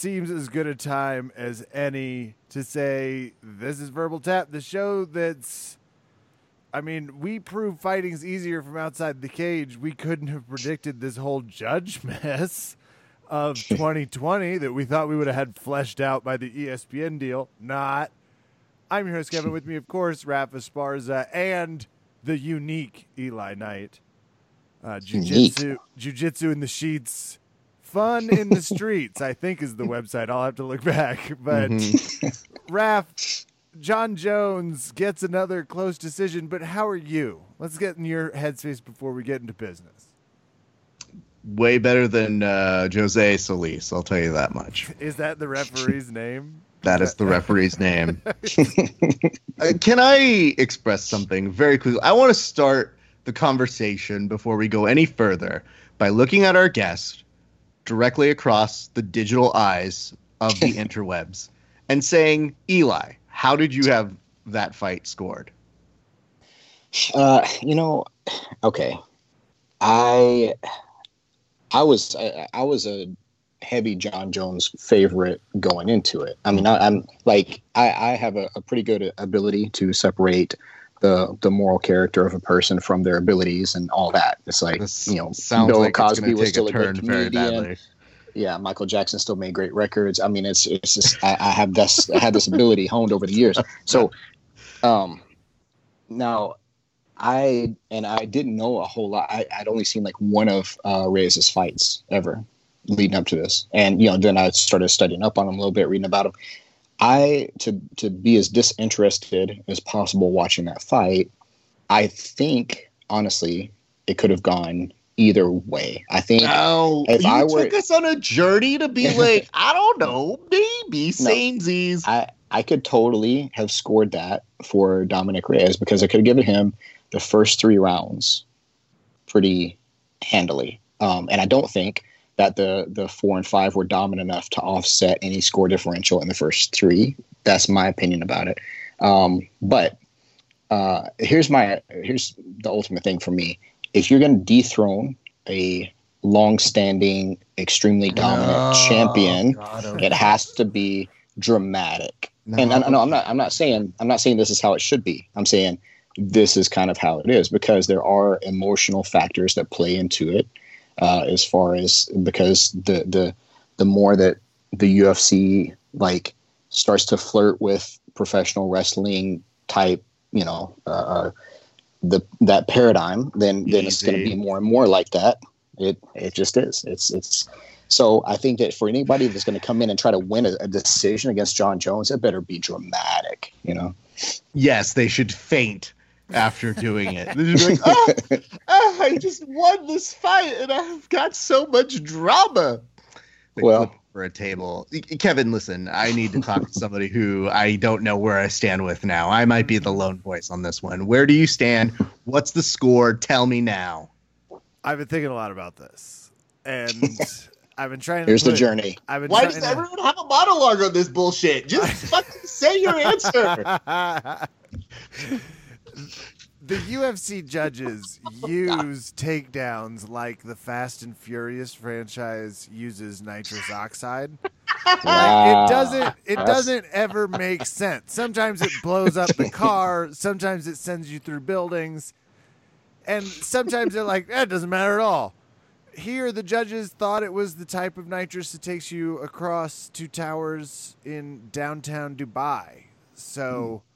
seems as good a time as any to say this is Verbal Tap, the show that's. I mean, we prove fighting's easier from outside the cage. We couldn't have predicted this whole judge mess of 2020 that we thought we would have had fleshed out by the ESPN deal. Not. I'm your host, Kevin. With me, of course, Rafa Sparza and the unique Eli Knight. Uh, jiu-jitsu, jiu-jitsu in the sheets, fun in the streets. I think is the website. I'll have to look back. But Raph, Jon Jones gets another close decision. But how are you? Let's get in your headspace before we get into business. Way better than uh, Jose Solis, I'll tell you that much. Is that the referee's name? That is the referee's name. Uh, Can I express something very quickly? I want to start the conversation before we go any further by looking at our guest directly across the digital eyes of the interwebs and saying, Eli, how did you have that fight scored? Uh, you know, okay. I I was I, I was a heavy Jon Jones favorite going into it. I mean, I, I'm like I, I have a, a pretty good ability to separate the the moral character of a person from their abilities and all that. It's like This you know, Bill like Cosby was still a turn very comedian. badly. Yeah, Michael Jackson still made great records. I mean, it's it's just I, I have this I had this ability honed over the years. So, um, now I and I didn't know a whole lot. I, I'd only seen like one of uh, Reyes's fights ever leading up to this, and you know, then I started studying up on him a little bit, reading about him. I to to be as disinterested as possible watching that fight. I think honestly, it could have gone either way. I think No, If you I were- took us on a journey to be like, I don't know, maybe samesies. I I could totally have scored that for Dominick Reyes because I could have given him the first three rounds pretty handily. Um, and I don't think that the the four and five were dominant enough to offset any score differential in the first three. That's my opinion about it. Um, but uh, here's my here's the ultimate thing for me. If you're going to dethrone a long-standing, extremely dominant champion, God, oh, it has to be dramatic. And I, no. no, I'm not. I'm not saying. I'm not saying this is how it should be. I'm saying this is kind of how it is because there are emotional factors that play into it. Uh, as far as because the the the more that the UFC like starts to flirt with professional wrestling type, you know, uh, the that paradigm, then then it's going to be more and more like that. It it just is. It's it's so I think that for anybody that's going to come in and try to win a, a decision against Jon Jones, it better be dramatic. You know, yes, they should faint after doing it. They should be like, oh, oh, I just won this fight and I've got so much drama. They Well- for a table. Kevin, listen, I need to talk to somebody who I don't know where I stand with now. I might be the lone voice on this one. Where do you stand? What's the score? Tell me now. I've been thinking a lot about this, and I've been trying. here's to the journey. I've been Why trying does to- everyone have a monologue on this bullshit? Just fucking say your answer. The UFC judges oh, use takedowns like the Fast and Furious franchise uses nitrous oxide. Wow. It doesn't. It That's- doesn't ever make sense. Sometimes it blows up the car. Sometimes it sends you through buildings, and sometimes they're like, "That doesn't matter at all." Here, the judges thought it was the type of nitrous that takes you across two towers in downtown Dubai. So, hmm.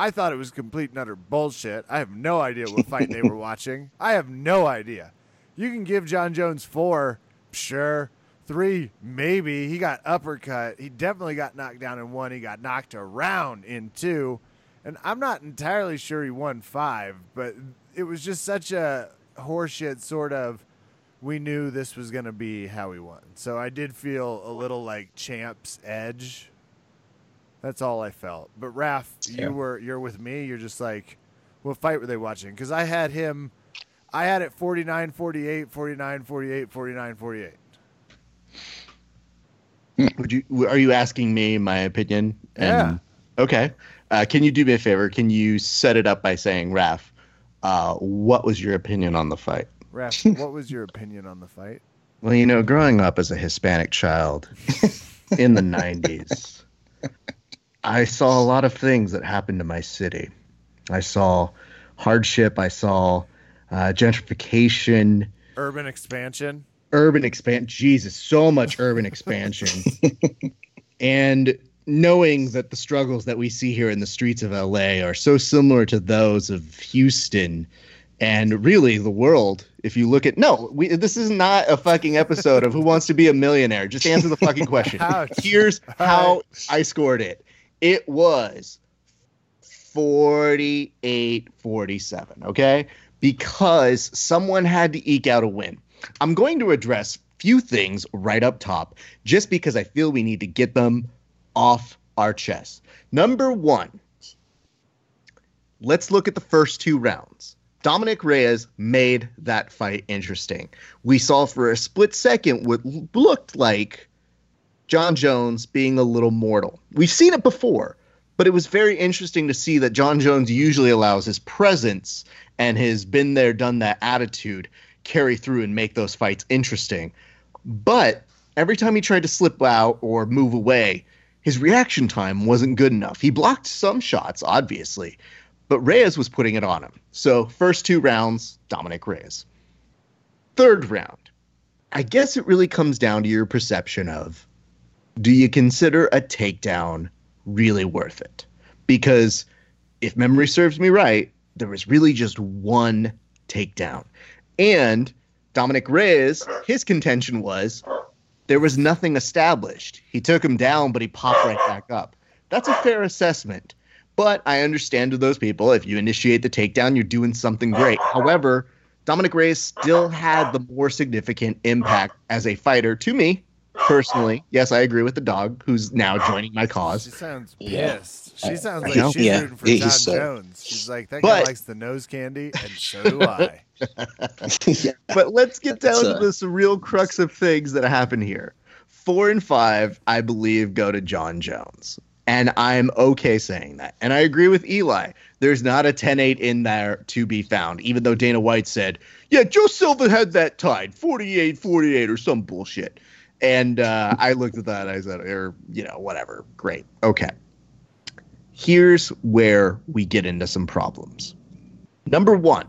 I thought it was complete and utter bullshit. I have no idea what fight they were watching. I have no idea. You can give Jon Jones four, sure. Three, maybe. He got uppercut. He definitely got knocked down in one. He got knocked around in two. And I'm not entirely sure he won five, but it was just such a horseshit sort of. We knew this was going to be how he won. So I did feel a little like champ's edge. That's all I felt. But Raph, Yeah. you were you're with me. You're just like, what fight were they watching? Because I had him, I had it 49 48, 49 48, 49 48. Would you? Are you asking me my opinion? Yeah. Okay. Uh, can you do me a favor? Can you set it up by saying, Raf, uh, what was your opinion on the fight? Raph, what was your opinion on the fight? Well, you know, growing up as a Hispanic child in the 90s, I saw a lot of things that happened to my city. I saw hardship, I saw uh, gentrification, Urban expansion. urban expansion. Jesus, so much urban expansion. and knowing that the struggles that we see here in the streets of LA are so similar to those of Houston and really the world. If you look at no, we, this is not a fucking episode of Who Wants to Be a Millionaire. Just answer the fucking question. Ouch. Here's how I scored it. It was 48 47, okay? Because someone had to eke out a win. I'm going to address few things right up top just because I feel we need to get them off our chest. Number 1. Let's look at the first two rounds. Dominick Reyes made that fight interesting. We saw for a split second what looked like Jon Jones being a little mortal. We've seen it before, but it was very interesting to see that Jon Jones usually allows his presence and his been there, done that attitude carry through and make those fights interesting. But every time he tried to slip out or move away, his reaction time wasn't good enough. He blocked some shots, obviously, but Reyes was putting it on him. So, first two rounds, Dominick Reyes. Third round, I guess it really comes down to your perception of do you consider a takedown really worth it? Because if memory serves me right, there was really just one takedown. And Dominick Reyes, his contention was there was nothing established. He took him down, but he popped right back up. That's a fair assessment. But I understand to those people, if you initiate the takedown, you're doing something great. However, Dominick Reyes still had the more significant impact as a fighter to me personally. Yes, I agree with the dog who's now joining my cause. She cause. sounds Yeah. pissed. She sounds like she's Yeah, rooting for he's John so- Jones. She's like, that guy But- likes the nose candy, and so do I. yeah. But let's get down That's, to this real crux of things that happen here. Four and five, I believe, go to Jon Jones. And I'm okay saying that. And I agree with Eli. There's not a 10 8 in there to be found, even though Dana White said, yeah, Joe Silva had that tied 48 48 or some bullshit. And uh, I looked at that I said, or, you know, whatever. Great. Okay. Here's where we get into some problems. Number one,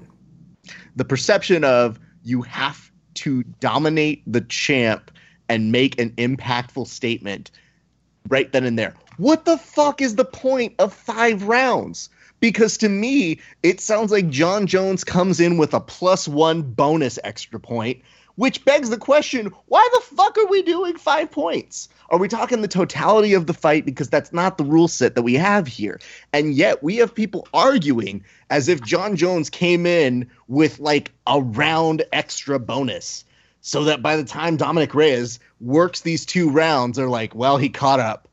the perception of you have to dominate the champ and make an impactful statement right then and there. What the fuck is the point of five rounds? Because to me, it sounds like Jon Jones comes in with a plus one bonus extra point, which begs the question why the fuck are we doing five points? Are we talking the totality of the fight? Because that's not the rule set that we have here. And yet we have people arguing as if Jon Jones came in with like a round extra bonus. So that by the time Dominick Reyes works these two rounds, they're like, well, he caught up.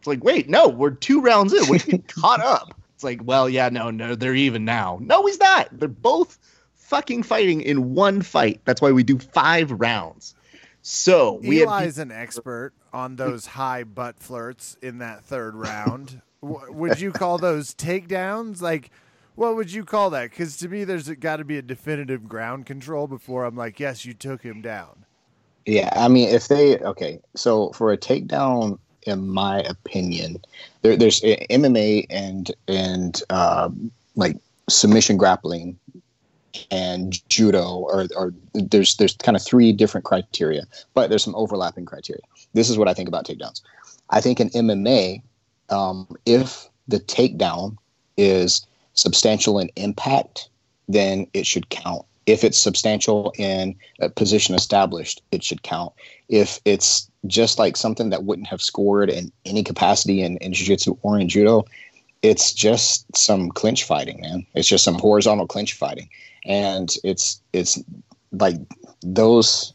It's like, wait, no, we're two rounds in. What you caught up? It's like, well, yeah, no, no, they're even now. No, he's not. They're both fucking fighting in one fight. That's why we do five rounds. So we have Eli's an expert on those high butt flirts in that third round. Would you call those takedowns? Like, what would you call that? Because to me, there's got to be a definitive ground control before I'm like, yes, you took him down. Yeah, I mean, if they okay, so for a takedown, in my opinion, there, there's uh, MMA and and uh, like submission grappling and judo, or there's there's kind of three different criteria, but there's some overlapping criteria. This is what I think about takedowns. I think in MMA, um, if the takedown is substantial in impact, then it should count. If it's substantial in a position established, it should count. If it's just like something that wouldn't have scored in any capacity in, in jiu-jitsu or in judo, it's just some clinch fighting, man. It's just some horizontal clinch fighting. And it's it's like those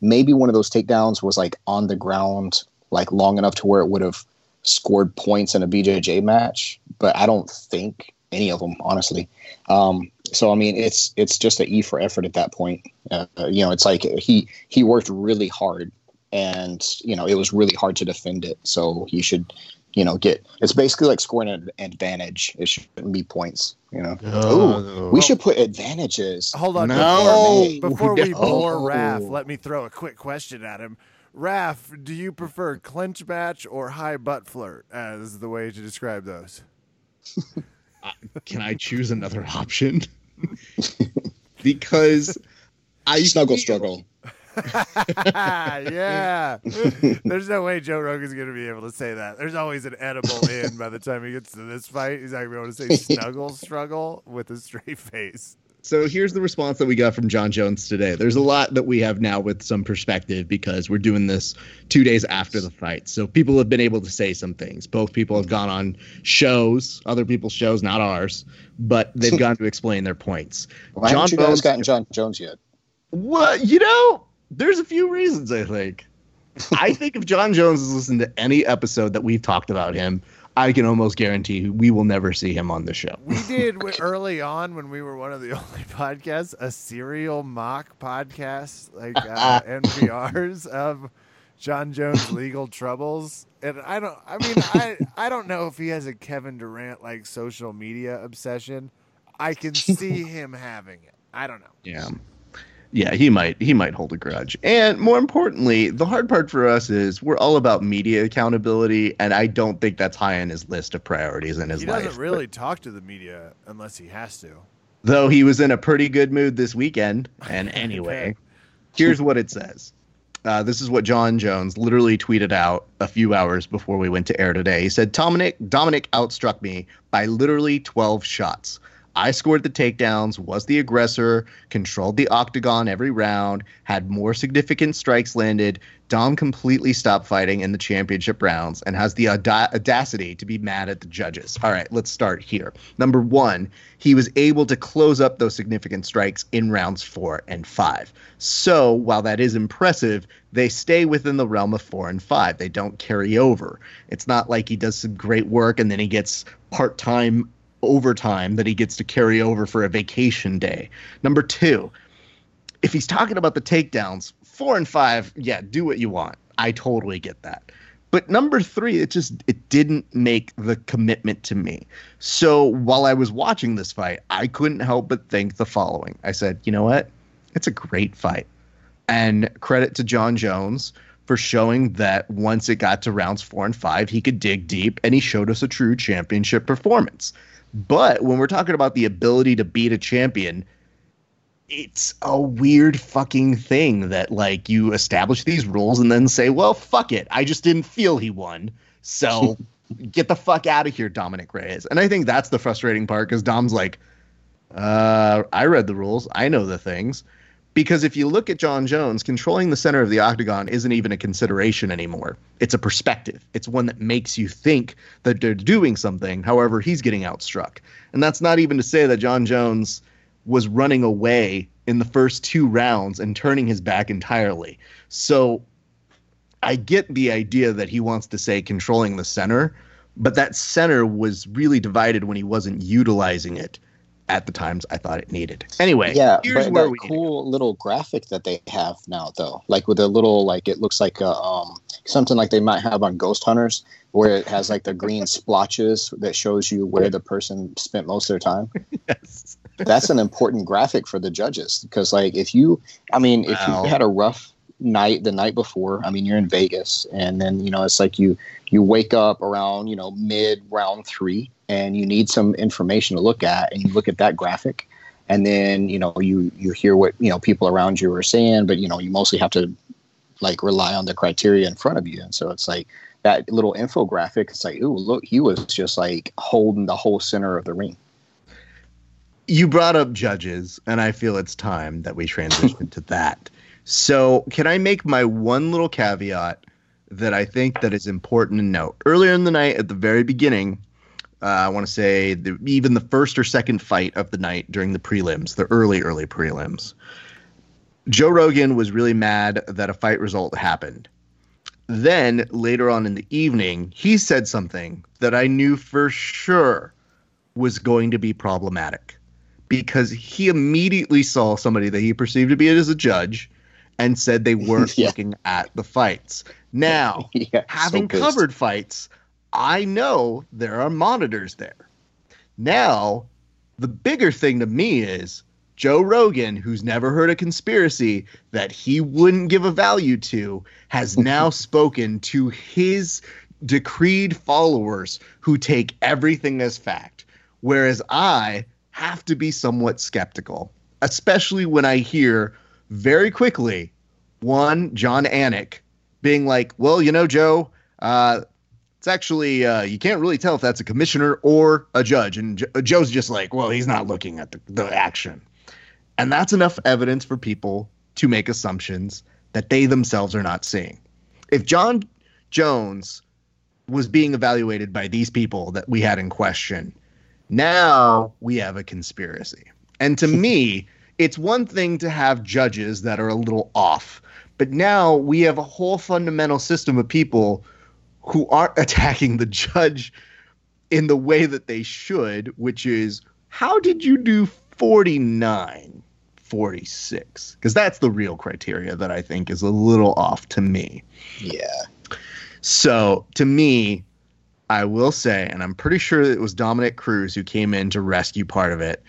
maybe one of those takedowns was like on the ground like long enough to where it would have scored points in a BJJ match, but I don't think any of them honestly. Um, so I mean, it's it's just an E for effort at that point. Uh, you know, it's like he he worked really hard, and you know it was really hard to defend it. So he should, you know, get. It's basically like scoring an advantage. It shouldn't be points. You know, Oh. we should put advantages. Hold on. No. Before, before we No. bore Raph, let me throw a quick question at him. Raph, do you prefer clinch match or high butt flirt as the way to describe those? Can I choose another option? because I Snuggle feel- struggle. yeah. There's no way Joe Rogan's going to be able to say that. There's always an edible in by the time he gets to this fight. He's not going to be able to say snuggle struggle with a straight face. So here's the response that we got from Jon Jones today. There's a lot that we have now with some perspective because we're doing this two days after the fight. So people have been able to say some things. Both people have gone on shows, other people's shows, not ours, but they've gone to explain their points. Why John haven't you guys Bones- gotten Jon Jones yet? What you know? There's a few reasons. I think. I think if Jon Jones has listened to any episode that we've talked about him, I can almost guarantee we will never see him on the show. We did early on when we were one of the only podcasts, a serial mock podcast, like uh, NPR's of Jon Jones' legal troubles. And I don't, I mean, I, I don't know if he has a Kevin Durant like social media obsession. I can see him having it. I don't know. Yeah. Yeah, he might he might hold a grudge. And more importantly, the hard part for us is we're all about media accountability and I don't think that's high on his list of priorities in his he life. He doesn't really talk to the media unless he has to. Though he was in a pretty good mood this weekend. And anyway, here's what it says. Uh, this is what Jon Jones literally tweeted out a few hours before we went to air today. He said, Dominic, Dominic outstruck me by literally 12 shots. I scored the takedowns, was the aggressor, controlled the octagon every round, had more significant strikes landed. Dom completely stopped fighting in the championship rounds and has the auda- audacity to be mad at the judges. All right, let's start here. Number one, he was able to close up those significant strikes in rounds four and five. So while that is impressive, they stay within the realm of four and five. They don't carry over. It's not like he does some great work and then he gets part time overtime that he gets to carry over for a vacation day. Number two, if he's talking about the takedowns, four and five, yeah, do what you want. I totally get that. But number three, it just it didn't make the commitment to me. So while I was watching this fight, I couldn't help but think the following. I said, you know what? It's a great fight. And credit to Jon Jones for showing that once it got to rounds four and five, he could dig deep and he showed us a true championship performance. But when we're talking about the ability to beat a champion, it's a weird fucking thing that like you establish these rules and then say, well, fuck it. I just didn't feel he won. So get the fuck out of here, Dominick Reyes. And I think that's the frustrating part because Dom's like, uh, I read the rules. I know the things. Because if you look at Jon Jones, controlling the center of the octagon isn't even a consideration anymore. It's a perspective. It's one that makes you think that they're doing something. However, he's getting outstruck. And that's not even to say that Jon Jones was running away in the first two rounds and turning his back entirely. So I get the idea that he wants to say controlling the center, but that center was really divided when he wasn't utilizing it at the times I thought it needed. Anyway, yeah, here's but where we cool little graphic that they have now, though, like with a little, like it looks like a, um something like they might have on Ghost Hunters, where it has like the green splotches that shows you where the person spent most of their time. yes. That's an important graphic for the judges because, like, if you, I mean, if Wow. you had a rough night the night before, I mean, you're in Vegas, and then you know it's like you you wake up around you know mid round three, and you need some information to look at, and you look at that graphic, and then you know you you hear what you know people around you are saying, but you know you mostly have to like rely on the criteria in front of you, and so it's like that little infographic. It's like, ooh, look, he was just like holding the whole center of the ring. you brought up judges, and I feel it's time that we transition to that. So, can I make my one little caveat that I think that is important to note? Earlier in the night, at the very beginning, uh, I want to say the, even the first or second fight of the night during the prelims, the early early prelims, Joe Rogan was really mad that a fight result happened. Then later on in the evening, he said something that I knew for sure was going to be problematic because he immediately saw somebody that he perceived to be as a judge and said they weren't Yeah. looking at the fights. Now, yeah, having pissed. covered fights, I know there are monitors there. Now, The bigger thing to me is Joe Rogan, who's never heard a conspiracy that he wouldn't give a value to, has now spoken to his decreed followers who take everything as fact. Whereas I have to be somewhat skeptical, especially when I hear very quickly one, Jon Anik, being like, well, you know, Joe, uh, it's actually uh, you can't really tell if that's a commissioner or a judge. And jo- Joe's just like, well, he's not looking at the, the action, and that's enough evidence for people to make assumptions that they themselves are not seeing. If jon Jones was being evaluated by these people that we had in question, now we have a conspiracy. And to me, it's one thing to have judges that are a little off, but now we have a whole fundamental system of people who aren't attacking the judge in the way that they should, which is how did you do 49 46? Because that's the real criteria that I think is a little off to me. Yeah. So to me, I will say, and I'm pretty sure it was Dominick Cruz who came in to rescue part of it.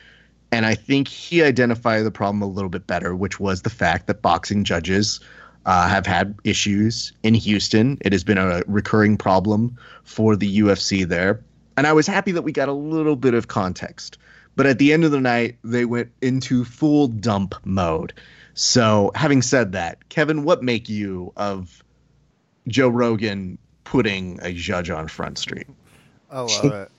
And I think he identified the problem a little bit better, which was the fact that boxing judges uh, have had issues in Houston. It has been a recurring problem for the UFC there. And I was happy that we got a little bit of context. But at the end of the night, they went into full dump mode. So, having said that, Kevin, what make you of Joe Rogan putting a judge on Front Street? I love it.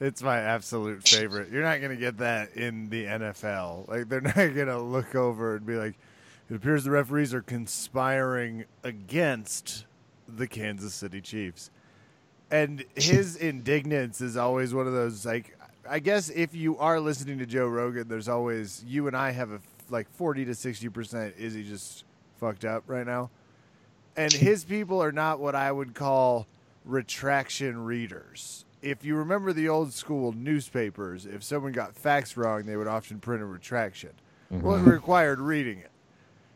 It's my absolute favorite. You're not going to get that in the NFL. Like they're not going to look over and be like, "It appears the referees are conspiring against the Kansas City Chiefs." And his indignance is always one of those like I guess if you are listening to Joe Rogan, there's always you and I have a like 40 to 60% is he just fucked up right now? And his people are not what I would call retraction readers. If you remember the old school newspapers, if someone got facts wrong, they would often print a retraction. Well, it mm-hmm. required reading it.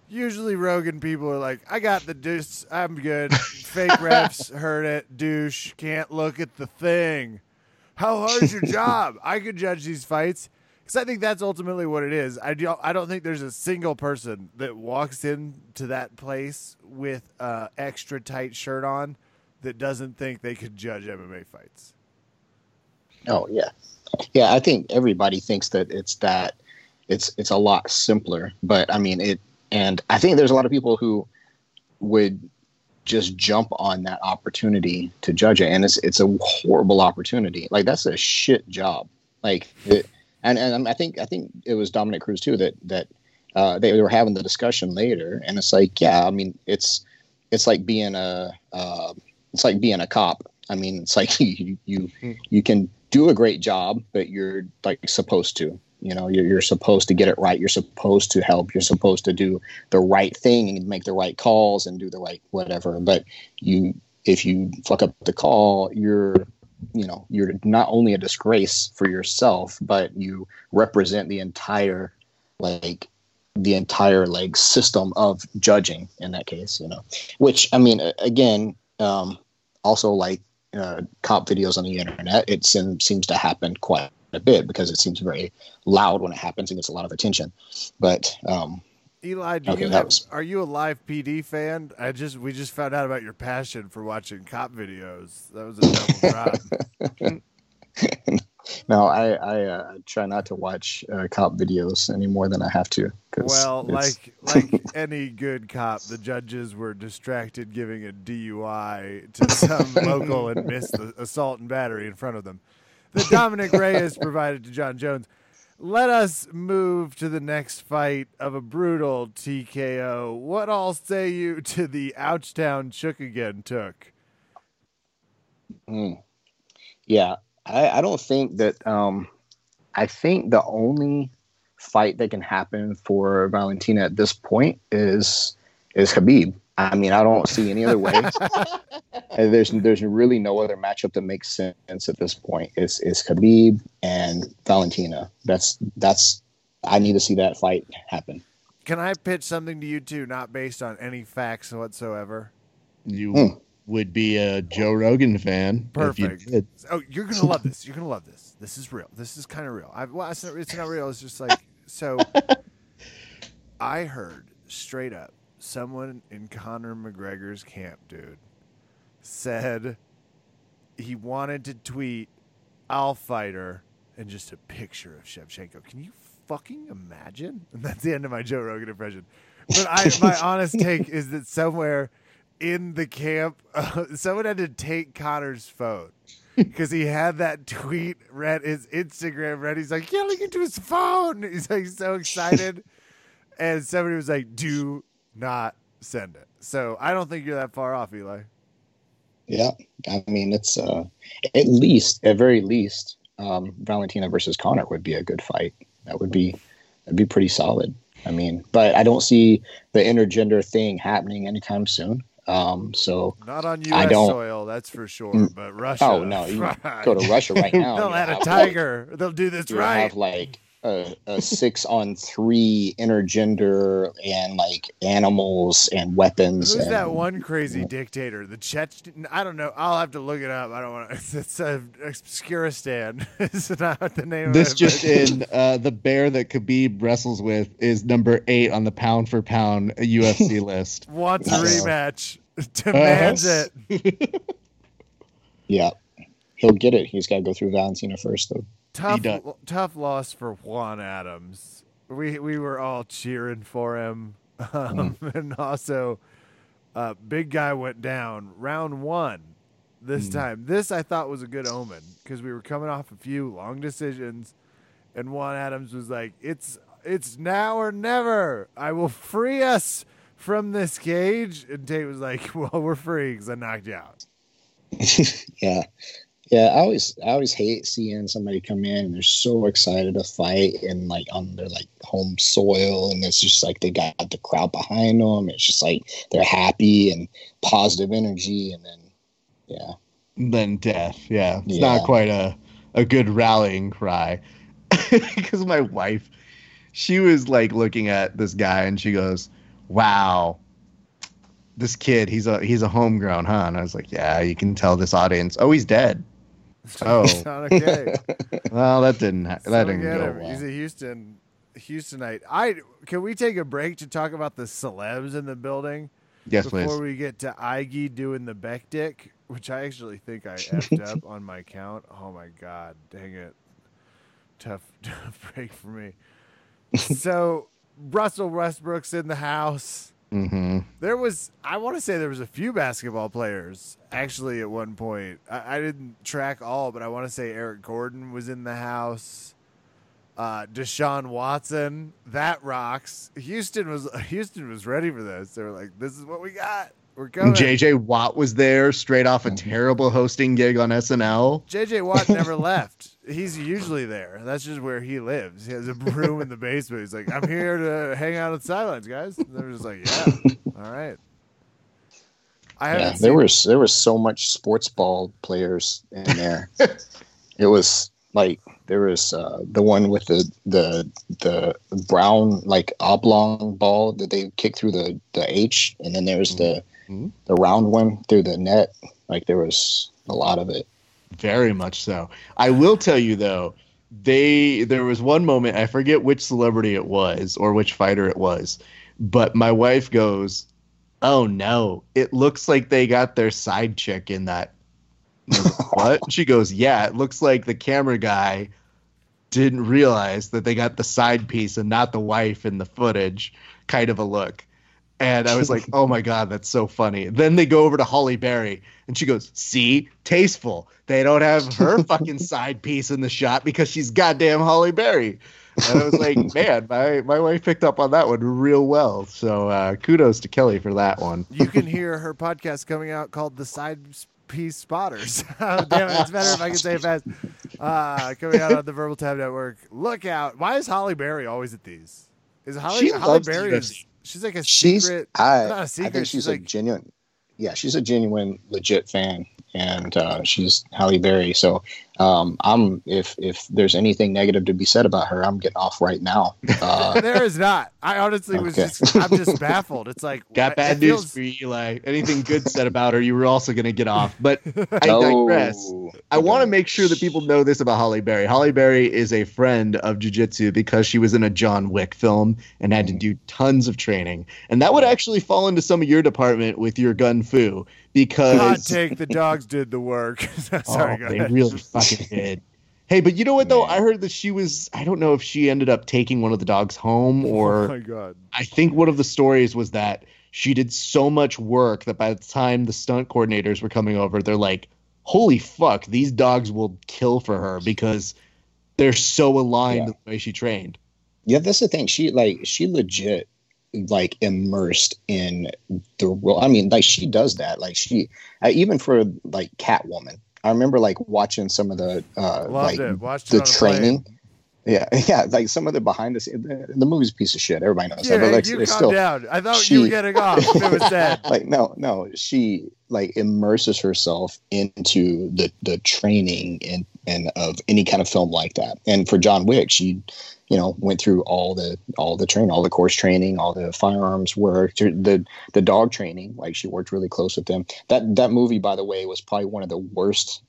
Usually, Rogan people are like, I got the deuce, I'm good. Fake refs heard it, douche, can't look at the thing. How hard's your job? I could judge these fights because I think that's ultimately what it is. I do, I don't think there's a single person that walks into that place with a extra tight shirt on that doesn't think they could judge MMA fights. Oh yeah, yeah. I think everybody thinks that it's that it's it's a lot simpler, but I mean it, and I think there's a lot of people who would just jump on that opportunity to judge it, and it's it's a horrible opportunity. Like that's a shit job. Like, it, and and I think I think it was Dominick Cruz too that that uh, they were having the discussion later, and it's like, yeah, I mean, it's it's like being a uh, it's like being a cop. I mean, it's like you you you can do a great job, but you're like supposed to. You know, you're, you're supposed to get it right. You're supposed to help. You're supposed to do the right thing and make the right calls and do the right whatever. But you, if you fuck up the call, you're, you know, you're not only a disgrace for yourself, but you represent the entire, like, the entire like system of judging in that case. You know, which I mean, again, um, also like uh, cop videos on the internet, it seems seems to happen quite a bit because it seems very loud when it happens and gets a lot of attention. But um, Eli, do Okay, you have, was- are you a live PD fan? I just we just found out about your passion for watching cop videos. That was a double drop. no, I I uh, try not to watch uh, cop videos any more than I have to. Well, like like any good cop, the judges were distracted giving a DUI to some local and missed the assault and battery in front of them. The Dominick Reyes provided to Jon Jones. Let us move to the next fight of a brutal TKO. What all say you to the Ouchtown Chookagian took? Mm. Yeah, I, I don't think that. Um, I think the only fight that can happen for Valentina at this point is is Khabib. I mean, I don't see any other way. There's there's really no other matchup that makes sense at this point. It's it's Khabib and Valentina. That's that's I need to see that fight happen. Can I pitch something to you too, not based on any facts whatsoever? You Hmm. would be a Joe Rogan fan. if you Perfect. Oh, you're gonna love this. You're gonna love this. This is real. This is kind of real. I, well, it's not, it's not real. It's just like so. I heard straight up someone in Conor McGregor's camp, dude, said he wanted to tweet "I'll fight her" and just a picture of Shevchenko. Can you fucking imagine? And that's the end of my Joe Rogan impression. But I, my honest take is that somewhere in the camp, uh, someone had to take Conor's phone because he had that tweet read his Instagram read. He's like yelling into his phone. He's like so excited, and somebody was like, "Do not send it." So I don't think you're that far off, Eli. Yeah, I mean it's uh, at least, at very least, um, Valentina versus Conor would be a good fight. That would be that'd be pretty solid. I mean, but I don't see the intergender thing happening anytime soon. Um, so Not on I U.S. don't- soil, that's for sure. Mm. But Russia. oh no, you go to Russia right now. They'll add a have, like, tiger. They'll do this right. have like a, a six on three intergender and like animals and weapons. Who's and, that one crazy dictator? The Chechen? I don't know. I'll have to look it up. I don't want to. It's, it's uh, Obscuristan. it's not the name This of it. just in: uh, the bear that Khabib wrestles with is number eight on the pound for pound UFC list. wants a rematch. Demands Uh-huh. it. Yeah, he'll get it. He's got to go through Valentina first, though. Tough, tough loss for Juan Adams. We we were all cheering for him, um, Mm. and also, uh, big guy went down round one. This Mm. time, this I thought was a good omen because we were coming off a few long decisions, and Juan Adams was like, "It's it's now or never. I will free us from this cage." And Tate was like, "Well, we're free because I knocked you out." yeah yeah i always i always hate seeing somebody come in and they're so excited to fight and like on their like home soil and it's just like they got the crowd behind them it's just like they're happy and positive energy and then yeah Then death. Yeah, it's Yeah. not quite a a good rallying cry. Because my wife, she was like looking at this guy and she goes, "Wow." This kid, he's a he's a homegrown, huh? And I was like, yeah, you can tell this audience. Oh, he's dead. Oh. Not okay. Well, that didn't ha- that didn't go him. well. He's a Houston Houstonite. I can we take a break to talk about the celebs in the building Yes, before please. we get to Iggy doing the Beck dick, which I actually think I effed up on my count. Oh my god, dang it. Tough tough break for me. So Russell Westbrook's in the house. Hmm There was, I want to say there was a few basketball players actually at one point. I, I didn't track all, but I want to say Eric Gordon was in the house. Uh, Deshaun Watson, that rocks. Houston was Houston was ready for this. They were like, "This is what we got. We're coming." JJ Watt was there, straight off a terrible hosting gig on SNL. JJ Watt never left. He's usually there. That's just where he lives. He has a room in the basement. He's like, I'm here to hang out in sidelines, guys. And they're just like, Yeah, all right. I haven't yeah there was there was so much sports ball players in there it was like there was uh, the one with the the the brown like oblong ball that they kick through the the H, and then there's the Mhm. the round one through the net. Like there was a lot of it. Very much so. I will tell you though, they there was one moment I forget which celebrity it was or which fighter it was, but my wife goes, "Oh no, it looks like they got their side chick in that." Like, what? She goes, "Yeah, it looks like the camera guy didn't realize that they got the side piece and not the wife in the footage." Kind of a look. And I was like, oh my God, that's so funny. Then they go over to Halle Berry and she goes, see, tasteful. They don't have her fucking side piece in the shot because she's goddamn Halle Berry. And I was like, man, my, my wife picked up on that one real well. So uh, kudos to Kelly for that one. you can hear her podcast coming out called The Side Piece Spotters. Oh, Damn it, it's better if I can say it fast. Uh, coming out on the Verbal Tap Network. Look out. Why is Halle Berry always at these? Is Halle, She Halle Berry is, she's like a She's secret I, not a I secret, think she's she's, like- a genuine. Yeah, she's a genuine, legit fan, and uh, she's Halle Berry. So Um, I'm if if there's anything negative to be said about her, I'm getting off right now. Uh, there is not. I honestly was Okay. just I'm just baffled. It's like Got it bad news feels- for you, Eli. Anything good said about her, you were also going to get off. But I oh, digress. I want to make sure that people know this about Halle Berry. Halle Berry is a friend of jujitsu because she was in a John Wick film and had to do tons of training. And that would actually fall into some of your department with your gun fu Hot because take. The dogs did the work. Sorry, oh, go they ahead. really fucking did. Hey, but you know what though? Man. I heard that she was I don't know if she ended up taking one of the dogs home or oh or my god. I think one of the stories was that she did so much work that by the time the stunt coordinators were coming over, they're like, "Holy fuck, these dogs will kill for her because they're so aligned Yeah. the way she trained." Yeah, that's the thing. She like she legit like immersed in the world. I mean, like she does that. Like she uh, even for like Catwoman. I remember like watching some of the uh Loved like. The it on a plane. training. Yeah, yeah, like some of the behind the scenes. The, the movie's a piece of shit. Everybody knows Yeah, that, but like you calm still down. I thought you were getting off. It was sad. like no, no. She like immerses herself into the the training and and of any kind of film like that. And for John Wick, she you know went through all the all the training all the course training all the firearms work the the dog training like she worked really close with them. That that movie by the way was probably one of the worst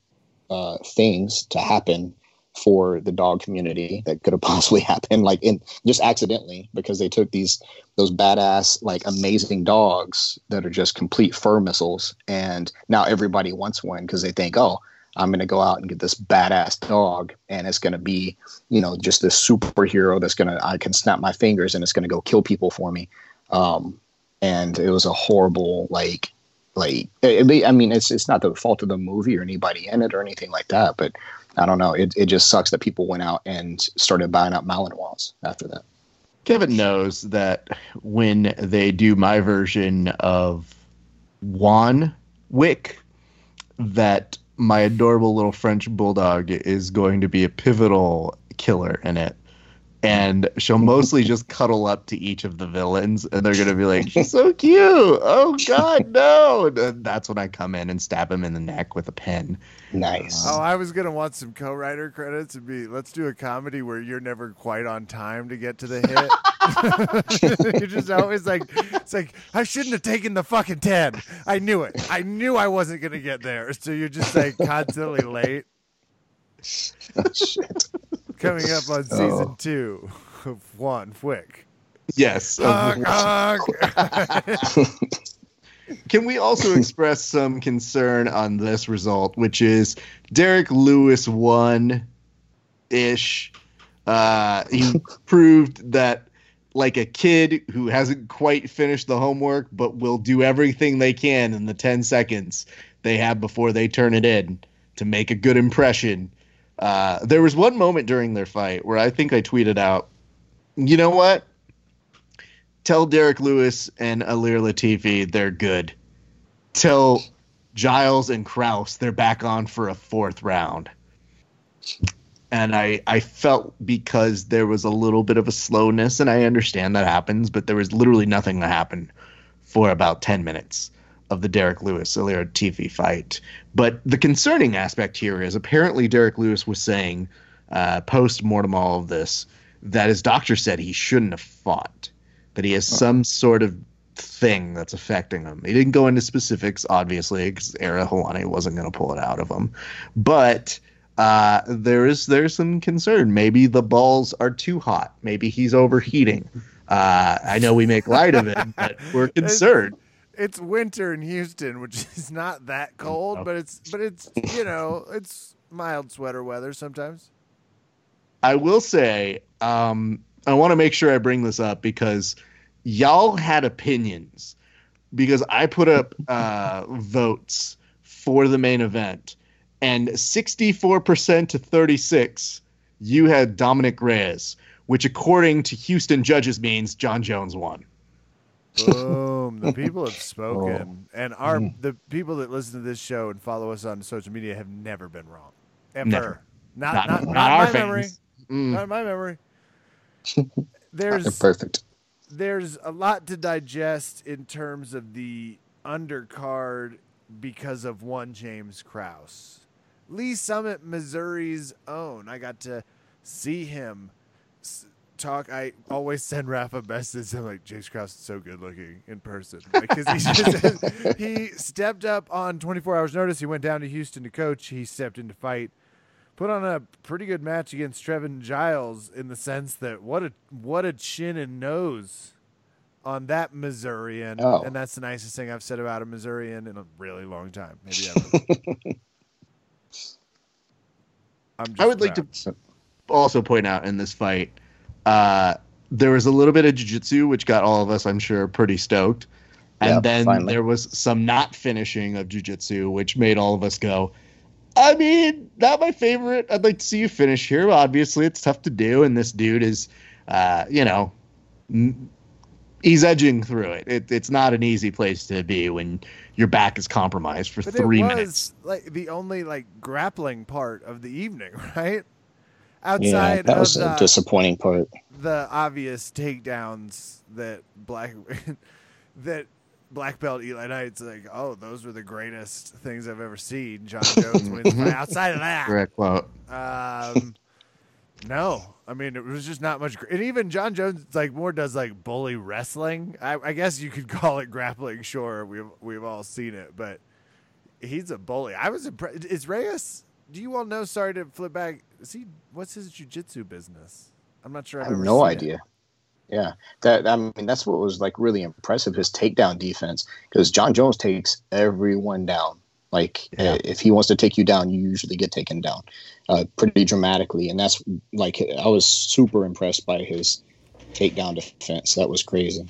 uh things to happen for the dog community that could have possibly happened like in just accidentally because they took these those badass like amazing dogs that are just complete fur missiles and now everybody wants one because they think oh i'm going to go out and get this badass dog and it's going to be you know just this superhero that's gonna i can snap my fingers and it's gonna go kill people for me. Um and it was a horrible like like it, it- i mean it's it's not the fault of the movie or anybody in it or anything like that but i don't know. It, it just sucks that people went out and started buying up malinois after that. Kevin knows that when they do my version of Juan Wick, that my adorable little French bulldog is going to be a pivotal killer in it. And she'll mostly just cuddle up to each of the villains, and they're gonna be like, "She's so cute! Oh God, no!" And that's when I come in and stab him in the neck with a pen. nice um, Oh, I was gonna want some co-writer credits and be let's do a comedy where you're never quite on time to get to the hit. you're just always like it's like I shouldn't have taken the fucking ten. I knew it. I knew I wasn't gonna get there. So you're just like constantly late. Oh, shit. Coming up on season Oh. two of Juan Wick. Yes. Can we also express some concern on this result, which is Derrick Lewis won ish. Uh, he proved that, like a kid who hasn't quite finished the homework, but will do everything they can in the 10 seconds they have before they turn it in to make a good impression. Uh, there was one moment during their fight where I think I tweeted out, you know what? Tell Derrick Lewis and Ilir Latifi they're good. Tell Giles and Krause they're back on for a fourth round. And I, I felt because there was a little bit of a slowness, and I understand that happens, but there was literally nothing that happened for about 10 minutes of the Derrick Lewis Ilir Latifi fight. But the concerning aspect here is apparently Derrick Lewis was saying, uh, post mortem all of this, that his doctor said he shouldn't have fought that he has some sort of thing that's affecting him. He didn't go into specifics, obviously, because Ariel Helwani wasn't going to pull it out of him. But uh, there is there's some concern. Maybe the balls are too hot. Maybe he's overheating. Uh, I know we make light of it, but we're concerned. It's winter in Houston, which is not that cold, but it's but it's you know it's mild sweater weather sometimes. I will say, um, I want to make sure I bring this up because y'all had opinions. Because I put up uh, votes for the main event, and 64% to 36, you had Dominick Reyes, which according to Houston judges means Jon Jones won. Boom! The people have spoken, Oh. and our Mm. the people that listen to this show and follow us on social media have never been wrong, ever. Never. Not Not- not, not not our my memory. Mm. Not my memory. They're There's perfect there's a lot to digest in terms of the undercard because of one James Krause. Lee Summit, Missouri's own. I got to see him s- talk. I always send Rafa messages. I'm like, James Krause is so good looking in person because he just he stepped up on 24 hours notice. He went down to Houston to coach. He stepped in to fight. Put on a pretty good match against Trevin Giles in the sense that what a what a chin and nose on that Missourian, Oh. and that's the nicest thing I've said about a Missourian in a really long time, maybe ever. I'm just I would like to also point out in this fight, uh, there was a little bit of jiu-jitsu, which got all of us, I'm sure, pretty stoked. And Yeah, then finally. there was some not finishing of jiu-jitsu, which made all of us go, I mean, not my favorite. I'd like to see you finish here. Well, Obviously, it's tough to do, and this dude is, uh, you know, m- he's edging through it. it. It's not an easy place to be when your back is compromised for But three it was minutes. like the only like grappling part of the evening, right? Yeah, Outside that of was the, a disappointing part. the obvious takedowns that black that black belt Eli Knight's like, oh, those were the greatest things I've ever seen. Jon Jones wins. the. Outside of that, Correct quote. um, no, I mean it was just not much. And even Jon Jones like more does like bully wrestling. I, I guess you could call it grappling. Sure, we've we've all seen it, but he's a bully. I was impressed. Is Reyes? Do you all know? Sorry to flip back. Is he? What's his jujitsu business? I'm not sure. I I've ever no seen it. idea. Yeah, that I mean that's what was like really impressive his takedown defense because Jon Jones takes everyone down. Like Yeah. uh, if he wants to take you down, you usually get taken down uh, pretty dramatically, and that's like I was super impressed by his takedown defense. That was crazy.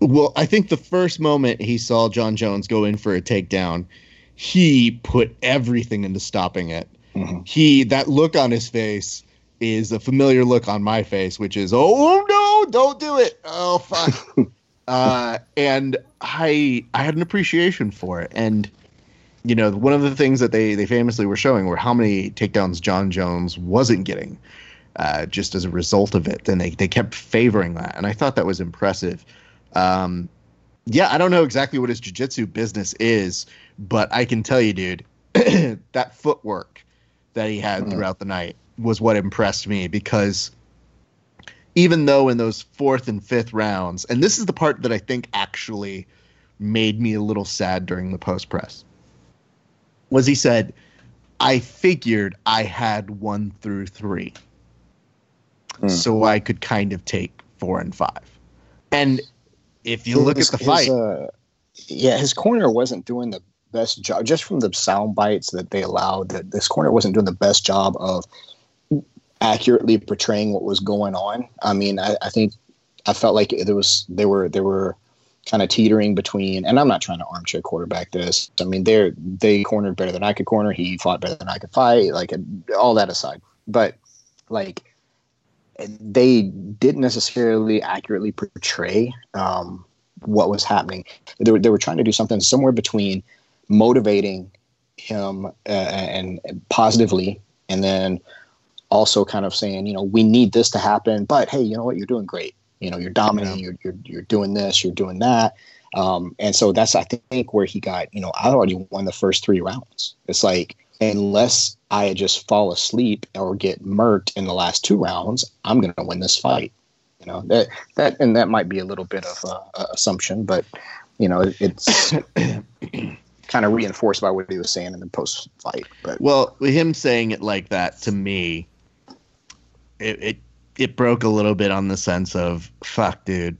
Well, I think the first moment he saw Jon Jones go in for a takedown, he put everything into stopping it. Mhm. He that look on his face is a familiar look on my face, which is oh no, don't do it. Oh fuck. uh, and I I had an appreciation for it, and you know one of the things that they they famously were showing were how many takedowns Jon Jones wasn't getting. Uh, just as a result of it, and they, they kept favoring that, and I thought that was impressive. Um, yeah, I don't know exactly what his jiu-jitsu business is, but I can tell you, dude, that footwork that he had Mhm. throughout the night was what impressed me because even though in those fourth and fifth rounds, and this is the part that I think actually made me a little sad during the post press, was he said, I figured I had one through three. Hmm. So I could kind of take four and five. And if you look His- at the his, fight, uh, yeah, his corner wasn't doing the best job. Just from the sound bites that they allowed, that this corner wasn't doing the best job of accurately portraying what was going on. I mean, I, I think I felt like there was they were they were kind of teetering between. And I'm not trying to armchair quarterback this. I mean, they're they cornered better than I could corner. He fought better than I could fight. Like all that aside, but like they didn't necessarily accurately portray um, what was happening. They were, they were trying to do something somewhere between motivating him uh, and, and positively, and then also kind of saying, you know, we need this to happen, but hey, you know what, you're doing great. You know, you're dominating. You're, you're you're doing this. You're doing that. Um, and so that's I think where he got. You know, I already won the first three rounds. It's like unless I just fall asleep or get murked in the last two rounds, I'm going to win this fight. You know that that and that might be a little bit of uh, assumption, but you know it's kind of reinforced by what he was saying in the post fight. But Well, him saying it like that to me, it, it it broke a little bit on the sense of fuck, dude.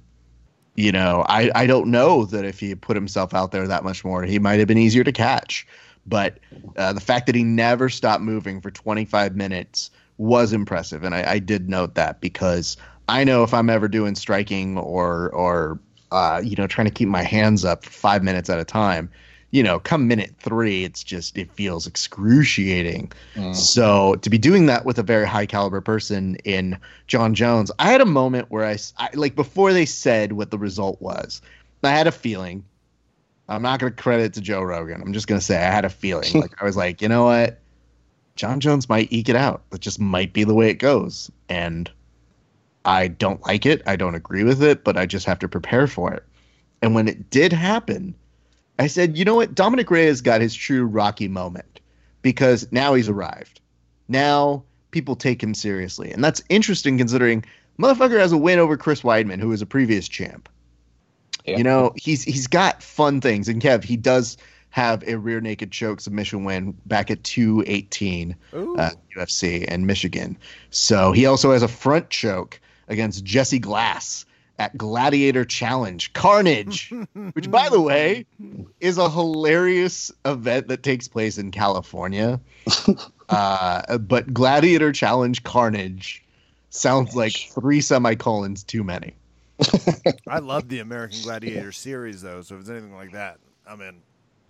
You know, I I don't know that if he put himself out there that much more, he might have been easier to catch. But uh, the fact that he never stopped moving for 25 minutes was impressive, and I, I did note that because I know if I'm ever doing striking or or uh, you know trying to keep my hands up for five minutes at a time, you know, come minute three, it's just it feels excruciating. mm, So to be doing that with a very high caliber person in Jon Jones, I had a moment where I like before they said what the result was, I had a feeling. I'm not going to credit it to Joe Rogan. I'm just going to say I had a feeling. like I was like, you know what, Jon Jones might eke it out. That just might be the way it goes, and I don't like it. I don't agree with it, but I just have to prepare for it. And when it did happen, I said, you know what? Dominick Reyes got his true Rocky moment because now he's arrived. Now people take him seriously. And that's interesting considering motherfucker has a win over Chris Weidman, who was a previous champ. Yeah. You know, he's he's got fun things. And Kev, he does have a rear naked choke submission win back at 218 Ooh. uh, UFC in Michigan. So he also has a front choke against Jesse Glass at Gladiator Challenge Carnage, which, by the way, is a hilarious event that takes place in California. uh, but Gladiator Challenge Carnage sounds like three semicolons too many. I love the American Gladiator series though, so if it's anything like that, I'm in.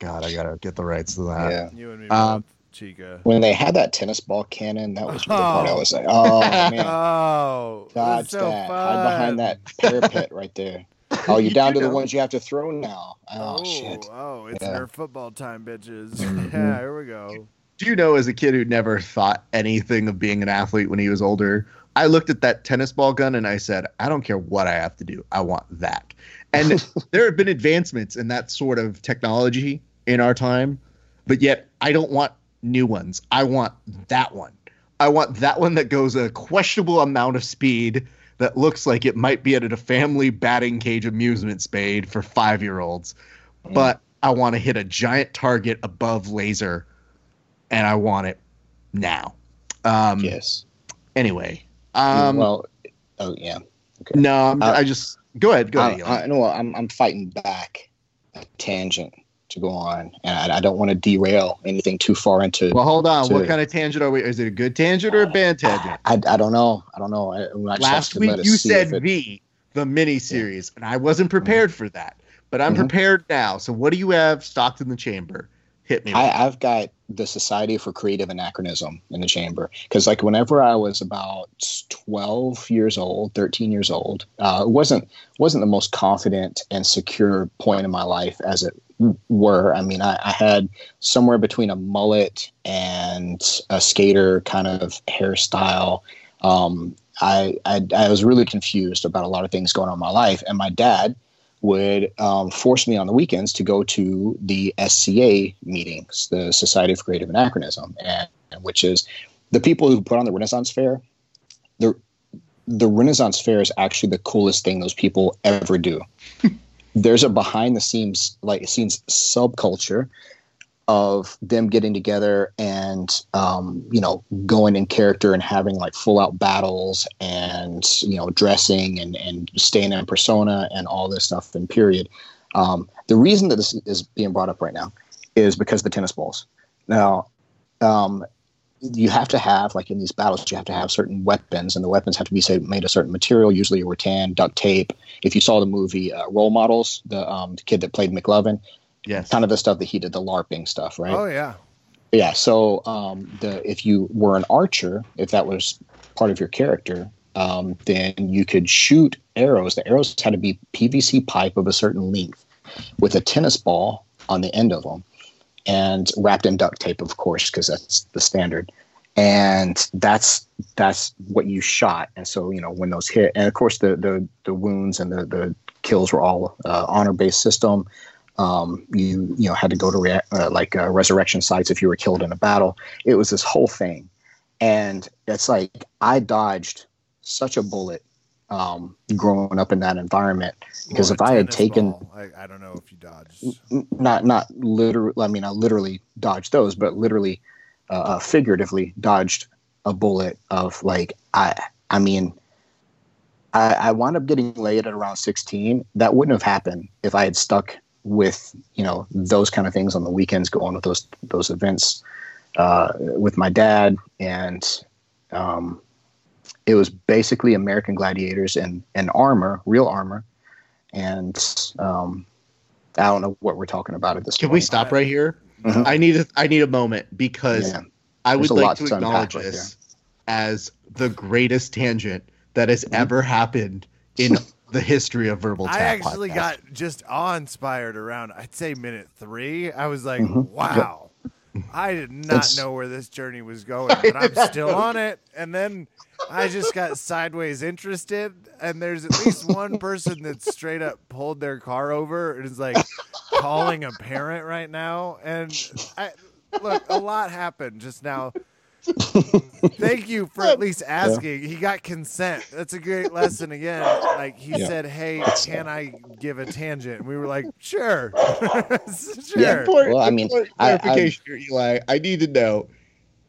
God, I gotta get the rights to that. yeah. You and me Um, both, Chica. When they had that tennis ball cannon, that was the part I was like, oh man, Oh, dodge so that, fun. hide behind that parapet right there. Oh, you're down do to the ones you have to throw now. Oh, Oh, shit. oh, it's Yeah. their football time, bitches. Mhm. Yeah, here we go. do you know as a kid who never thought anything of being an athlete when he was older i looked at that tennis ball gun and i said i don't care what i have to do i want that and there have been advancements in that sort of technology in our time but yet i don't want new ones i want that one i want that one that goes a questionable amount of speed that looks like it might be at a family batting cage amusement spade for five year olds Mm. but i want to hit a giant target above laser and I want it now. Um, Yes. Anyway, um, well, oh yeah. no, I'm, uh, I just go ahead. Go I, ahead. I, no, I'm I'm fighting back a tangent to go on, and I, I don't want to derail anything too far into. well, hold on. What kind of tangent are we? Is it a good tangent or a bad tangent? I, I don't know. I don't know. I, I Last week you said it- V, the mini series, and I wasn't prepared for that, but I'm Mhm. prepared now. So what do you have stocked in the chamber? Hit me. I, I've got the Society for Creative Anachronism in the chamber because, like, whenever I was about twelve years old, thirteen years old, uh, it wasn't wasn't the most confident and secure point in my life as it were. I mean, I, I had somewhere between a mullet and a skater kind of hairstyle. Um, I, I I was really confused about a lot of things going on in my life, and my dad would um, force me on the weekends to go to the SCA meetings, the Society of Creative Anachronism, and, which is the people who put on the Renaissance Fair. The the Renaissance Fair is actually the coolest thing those people ever do. There's a behind the scenes like scenes subculture of them getting together and um, you know going in character and having like full out battles and you know dressing and and staying in persona and all this stuff and period. Um, the reason that this is being brought up right now is because the tennis balls. Now, um, you have to have like in these battles, you have to have certain weapons, and the weapons have to be say, made of certain material, usually rattan, duct tape. If you saw the movie uh, Role Models, the, um, the kid that played McLovin, yes. kind of the stuff that he did, the LARPing stuff, right? Oh yeah. Yeah. So um, the if you were an archer, if that was part of your character, um, then you could shoot arrows. The arrows had to be PVC pipe of a certain length with a tennis ball on the end of them, and wrapped in duct tape, of course, because that's the standard. And that's that's what you shot. And so you know when those hit, and of course the the the wounds and the the kills were all uh, honor based system. Um, you you know had to go to rea- uh, like uh, resurrection sites if you were killed in a battle. It was this whole thing, and it's like I dodged such a bullet um, growing up in that environment because if I had taken. I, I don't know if you dodged. not not literally, I mean I literally dodged those, but literally uh, uh, figuratively dodged a bullet of like I I mean. I, I wound up getting laid at around 16. That wouldn't have happened if I had stuck with you know those kind of things on the weekends, going with those those events uh, with my dad, and um, it was basically American Gladiators and and armor, real armor, and um, I don't know what we're talking about at this point. Can point. we stop right here? Mhm. I need a, I need a moment because Yeah. I would like to to unpack acknowledge right this as the greatest tangent that has Mm-hmm. ever happened in the history of verbal I actually podcast. got just awe inspired around I'd say minute three. I was like, Mhm. wow. I did not It's- know where this journey was going, but I'm still on it. And then I just got sideways interested, and there's at least one person that straight up pulled their car over and is like calling a parent right now. And I look, a lot happened just now. Thank you for at least asking. He got consent. That's a great lesson again. Like he Yeah. said, "Hey, can I give a tangent?" And we were like, "Sure, sure." Yeah. Important- Well, I mean, important I- I- clarification here, Eli. I need to know: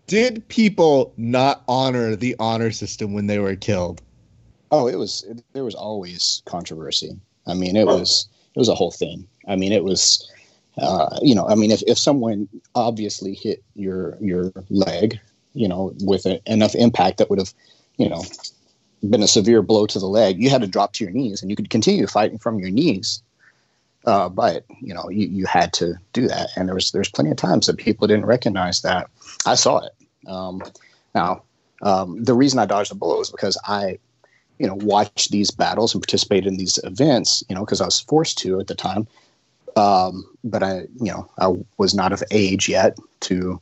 Did people not honor the honor system when they were killed? Oh, it was it, there was always controversy. I mean, it was it was a whole thing. I mean, it was uh, you know, I mean, if, if someone obviously hit your your leg, you know, with a, enough impact that would have, you know, been a severe blow to the leg, you had to drop to your knees, and you could continue fighting from your knees. Uh, but you know, you, you had to do that, and there was there's plenty of times that people didn't recognize that. I saw it. Um, now, um, the reason I dodged the bullet was because I you know watched these battles and participated in these events you know because i was forced to at the time um, but i you know i was not of age yet to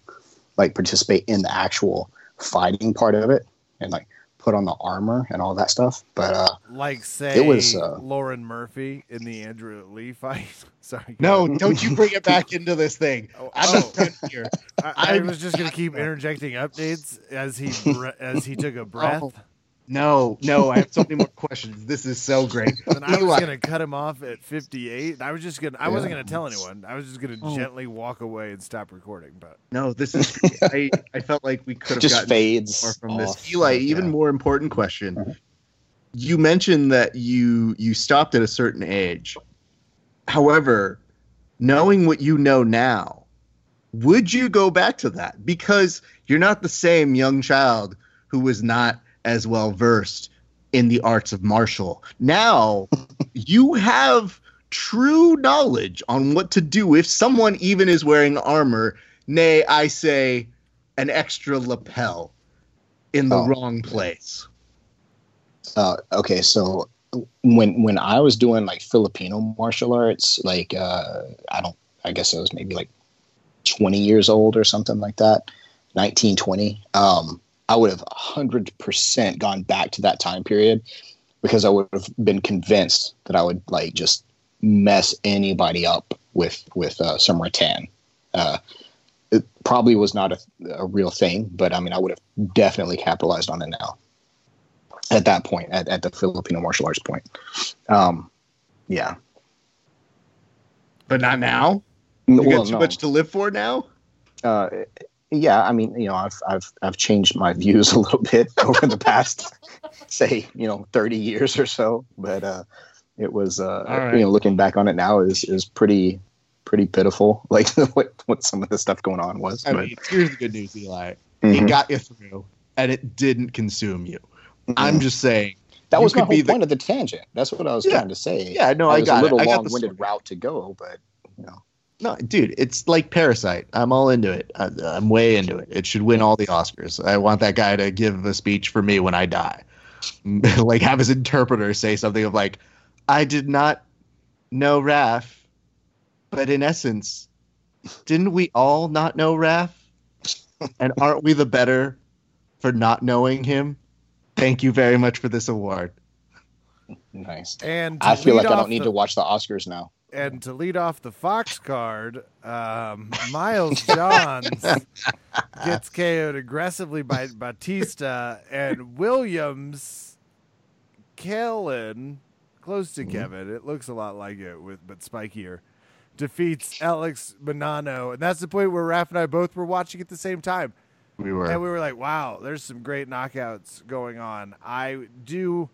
like participate in the actual fighting part of it and like put on the armor and all that stuff but uh Like say It was, uh, Lauren Murphy in the Andrea Lee fight. Sorry. No, don't you bring it back into this thing. Oh, I'm oh. here. I, I was just gonna keep interjecting updates as he as he took a breath. Oh, No, no, I have so many more questions. This is so great. And I was Eli, gonna cut him off at 58. I was just gonna. I wasn't gonna tell anyone. I was just gonna Oh. gently walk away and stop recording. But No, this is. I, I felt like we could have just gotten fades more from off. this. Eli, even Yeah. more important question. Mhm. You mentioned that you you stopped at a certain age. However, knowing what you know now, would you go back to that? Because you're not the same young child who was not as well versed in the arts of martial. Now you have true knowledge on what to do if someone even is wearing armor, nay, I say an extra lapel in the Oh. wrong place. Uh, okay, so when when I was doing like Filipino martial arts, like uh, I don't, I guess I was maybe like twenty years old or something like that, nineteen twenty. Um, I would have hundred percent gone back to that time period because I would have been convinced that I would like just mess anybody up with with uh, some rattan. Uh, it probably was not a, a real thing, but I mean, I would have definitely capitalized on it now at that point, at, at the Filipino martial arts point. Um, yeah. But not now. You well, got too no. much to live for now. uh, yeah, I mean, you know, I've I've I've changed my views a little bit over the past, say, you know, thirty years or so. But uh, it was, uh, right. you know, looking back on it now is is pretty pretty pitiful. Like what what some of the stuff going on was. I but, mean, here's the good news, Eli. Mhm. It got you through, and it didn't consume you. I'm Mhm. just saying. that was my could be whole the- point of the tangent. That's what I was Yeah. trying to say. Yeah, no, I got a it. little I got the long-winded route to go, but you know. No, dude, it's like Parasite. I'm all into it. I, I'm way into it. It should win all the Oscars. I want that guy to give a speech for me when I die. like have his interpreter say something of like, "I did not know Raph, but in essence, didn't we all not know Raph? And aren't we the better for not knowing him? Thank you very much for this award." Nice. and I feel like I don't need the- to watch the Oscars now. And to lead off the Fox card, um, Miles Johns gets KO'd aggressively by Bautista, and Williams, Kellen, close to Kevin. It looks a lot like it with but spikier. Defeats Alex Bonanno, and that's the point where Raph and I both were watching at the same time. We were. And we were like, wow, there's some great knockouts going on. I do,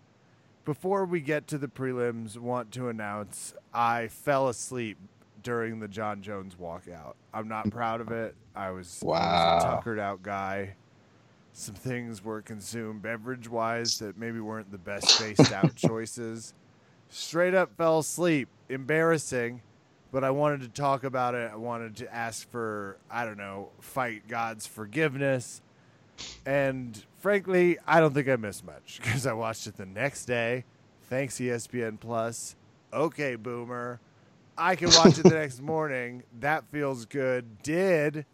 before we get to the prelims, want to announce I fell asleep during the Jon Jones walkout. I'm not proud of it. I was, I was a tuckered out guy. Some things were consumed beverage wise that maybe weren't the best spaced out choices. Straight up fell asleep. Embarrassing but I wanted to talk about it. I wanted to ask for, I don't know, fight God's forgiveness. And frankly, I don't think I missed much because I watched it the next day. Thanks, ESPN Plus. Okay, boomer. I can watch it the next morning. That feels good. Did.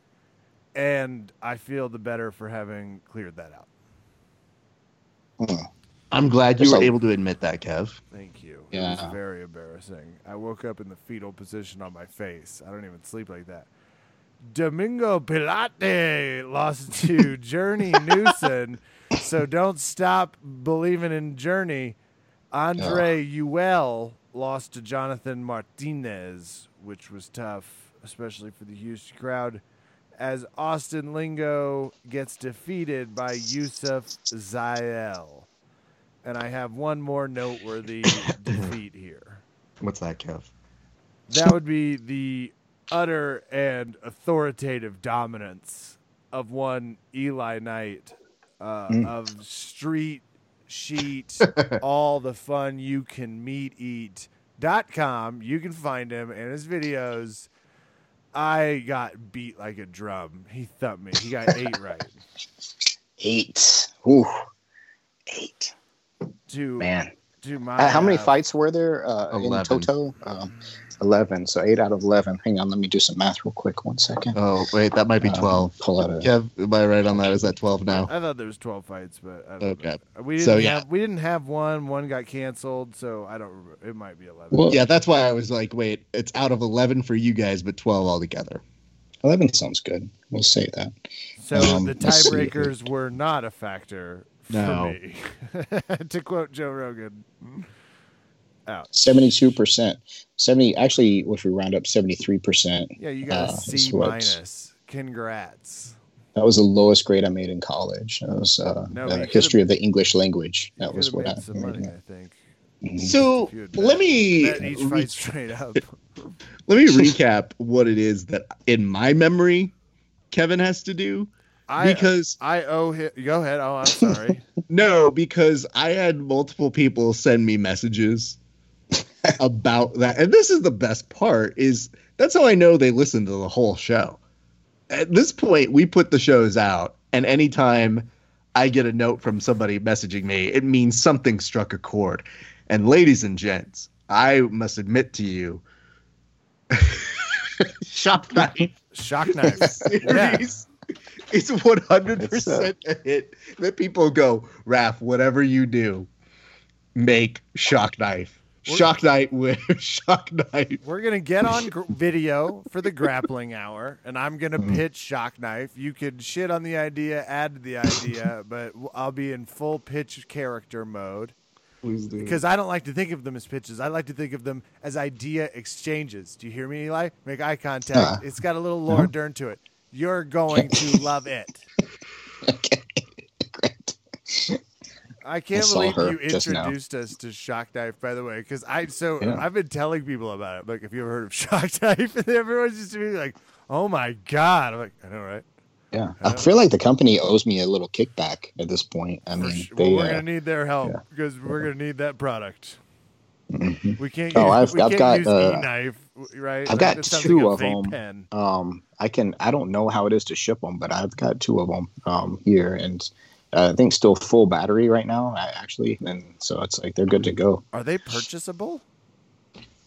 And I feel the better for having cleared that out. Hmm. I'm glad you There's were a- able to admit that, Kev. Thank you. It Yeah. was very embarrassing. I woke up in the fetal position on my face. I don't even sleep like that. Domingo Pilarte lost to Journey Newson. So don't stop believing in Journey. Andre Ewell lost to Jonathan Martinez, which was tough, especially for the Houston crowd. As Austin Lingo gets defeated by Youssef Zalal. And I have one more noteworthy defeat here. What's that, Kev? That would be the utter and authoritative dominance of one Eli Knight uh, Mm. of street sheet all the fun you can meet eat dot com you can find him and his videos i got beat like a drum he thumped me he got eight right Eight. Ooh. Eight. to Man. to my Uh, how many uh, fights were there uh, in 11. Toto? Um, 11. So eight out of 11. Hang on. Let me do some math real quick. One second. Oh, wait, that might be Um, 12. pull out a. Kev, am I right on that? Is that 12 now? I thought there was twelve fights, but I don't Okay. know. we didn't So, yeah. have we didn't have one. One got canceled, so I don't. remember. It might be eleven. Well, Yeah, that's why I was like, wait, it's out of 11 for you guys, but 12 altogether. 11 sounds good. We'll say that. So Um, the tiebreakers were not a factor for No. me. to quote Joe Rogan. Out. 72%. 70, actually, if we round up 73%, Yeah, you got a Uh, C minus. Congrats. that was the lowest grade I made in college. That was uh, No, uh, history of the English language. That was could've what I some money. I think. So If you let bet- me Bet each re- fight straight up. let me recap what it is that in my memory Kevin has to do I because I owe him. Go ahead. Oh, I'm sorry. no, because I had multiple people send me messages about that, and this is the best part is that's how I know they listen to the whole show. At this point, we put the shows out, and anytime I get a note from somebody messaging me, it means something struck a chord. And ladies and gents, I must admit to you, Shop Knife Shock knife. Yeah. series is 100% uh, a hit that people go, Raph, whatever you do, make Shock Knife. Shock Knife with Shock Knife. We're gonna get on gr- video for the grappling hour, and I'm gonna Mhm. pitch Shock Knife. You could shit on the idea, add to the idea, but I'll be in full pitch character mode Please do. because I don't like to think of them as pitches. I like to think of them as idea exchanges. Do you hear me, Eli? Make eye contact. Uh, it's got a little Laura Dern to it. You're going to love it. Okay. Great. I can't saw believe you introduced us to Shock Knife, by the way, because I so Yeah. I've been telling people about it. Like, if you ever heard of Shock Knife, and everyone's just being like, "Oh my god!" I'm like, "I know, right?" Yeah. I I feel like the company owes me a little kickback at this point. I mean, su- they, well, we're uh, gonna need their help yeah. because we're gonna need that product. mhm. We can't. Oh, use, I've- we I've can't got, uh, e-knife, right? I've got two like of them. Um, I can, I don't know how it is to ship them, but I've got two of them um, here and uh, I think still full battery right now, actually. And so it's like they're good to go. Are they purchasable?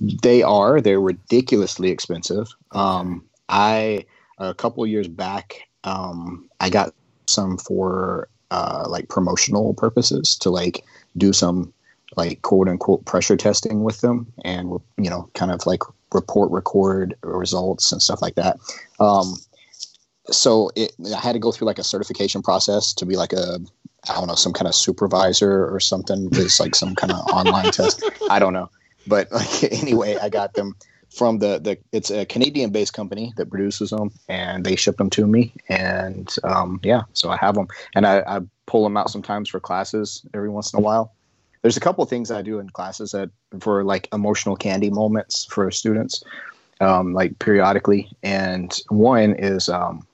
They are. They're ridiculously expensive. Um, I a couple years back, um, I got some for uh, like promotional purposes to like do some like quote unquote pressure testing with them, and you know, kind of like report record results and stuff like that. Um, so it, I had to go through like a certification process to be like a I don't know some kind of supervisor or something. It's like some kind of online test. I don't know. But like anyway i got them from the the it's a canadian based company that produces them and they ship them to me. And um yeah so i have them and i, I pull them out sometimes for classes every once in a while. There's a couple of things i do in classes that for like emotional candy moments for students um like periodically. And one is um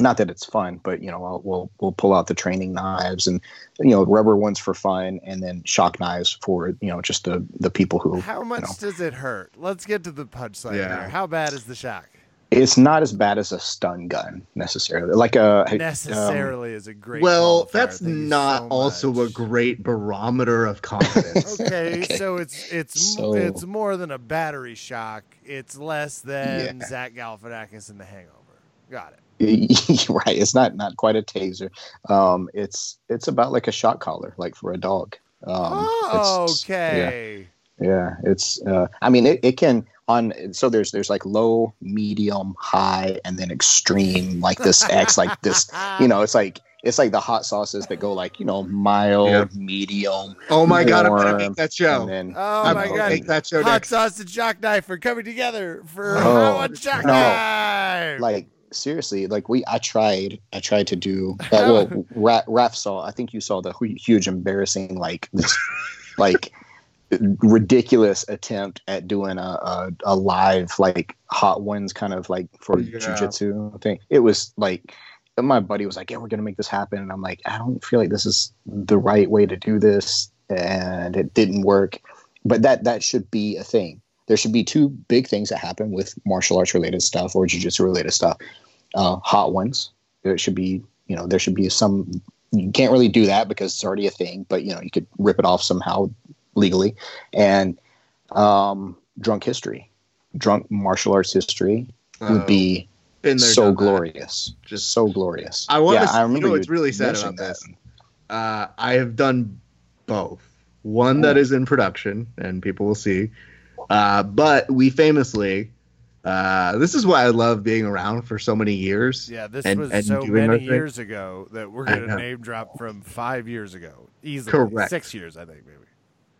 not that it's fun, but you know, I'll, we'll we'll pull out the training knives and you know rubber ones for fun, and then shock knives for you know just the the people who. How much know. does it hurt? Let's get to the punchline Yeah. there. How bad is the shock? It's not as bad as a stun gun necessarily. Like a um, Necessarily is a great. well, that's Thank not so also a great barometer of confidence. Okay, Okay. so it's it's So- it's more than a battery shock. It's less than Yeah. Zach Galifianakis in The Hangover. Got it. right. It's not not quite a taser. Um, it's it's about like a shock collar, like for a dog. Um, oh, it's- Yeah. okay. Yeah, it's. Uh, I mean, it, it can on so there's there's like low, medium, high, and then extreme, like this X, like this, you know, it's like it's like the hot sauces that go like you know mild, Yeah. medium. Oh my god, I'm gonna make that show. Then Oh I'm my god. make that show Hot next. sauce and jackknife are coming together for Oh, Hot no. Jackknife. like seriously, like we I tried I tried to do uh, well. Ra- Raph saw. I think you saw the huge embarrassing like this like ridiculous attempt at doing a, a, a live like hot ones kind of like for Yeah. jujitsu thing. It was like my buddy was like, "Yeah, we're gonna make this happen," and I'm like, "I don't feel like this is the right way to do this," and it didn't work. But that that should be a thing. There should be two big things that happen with martial arts related stuff or jujitsu related stuff. Uh, hot ones. There should be, you know, there should be some. You can't really do that because it's already a thing, but you know, you could rip it off somehow legally. And um, drunk history, drunk martial arts history would Oh, be been there, so done that. glorious, Just- so glorious. I wanna Yeah, s- I you remember know what's really sad about that. this? Uh, I have done both. One that is in production, and people will see. Uh, but we famously, uh, this is why I love being around for so many years. yeah, this and- was and so many thing. years ago that we're gonna name drop from five years ago. Easily. Correct. Six years, I think, maybe.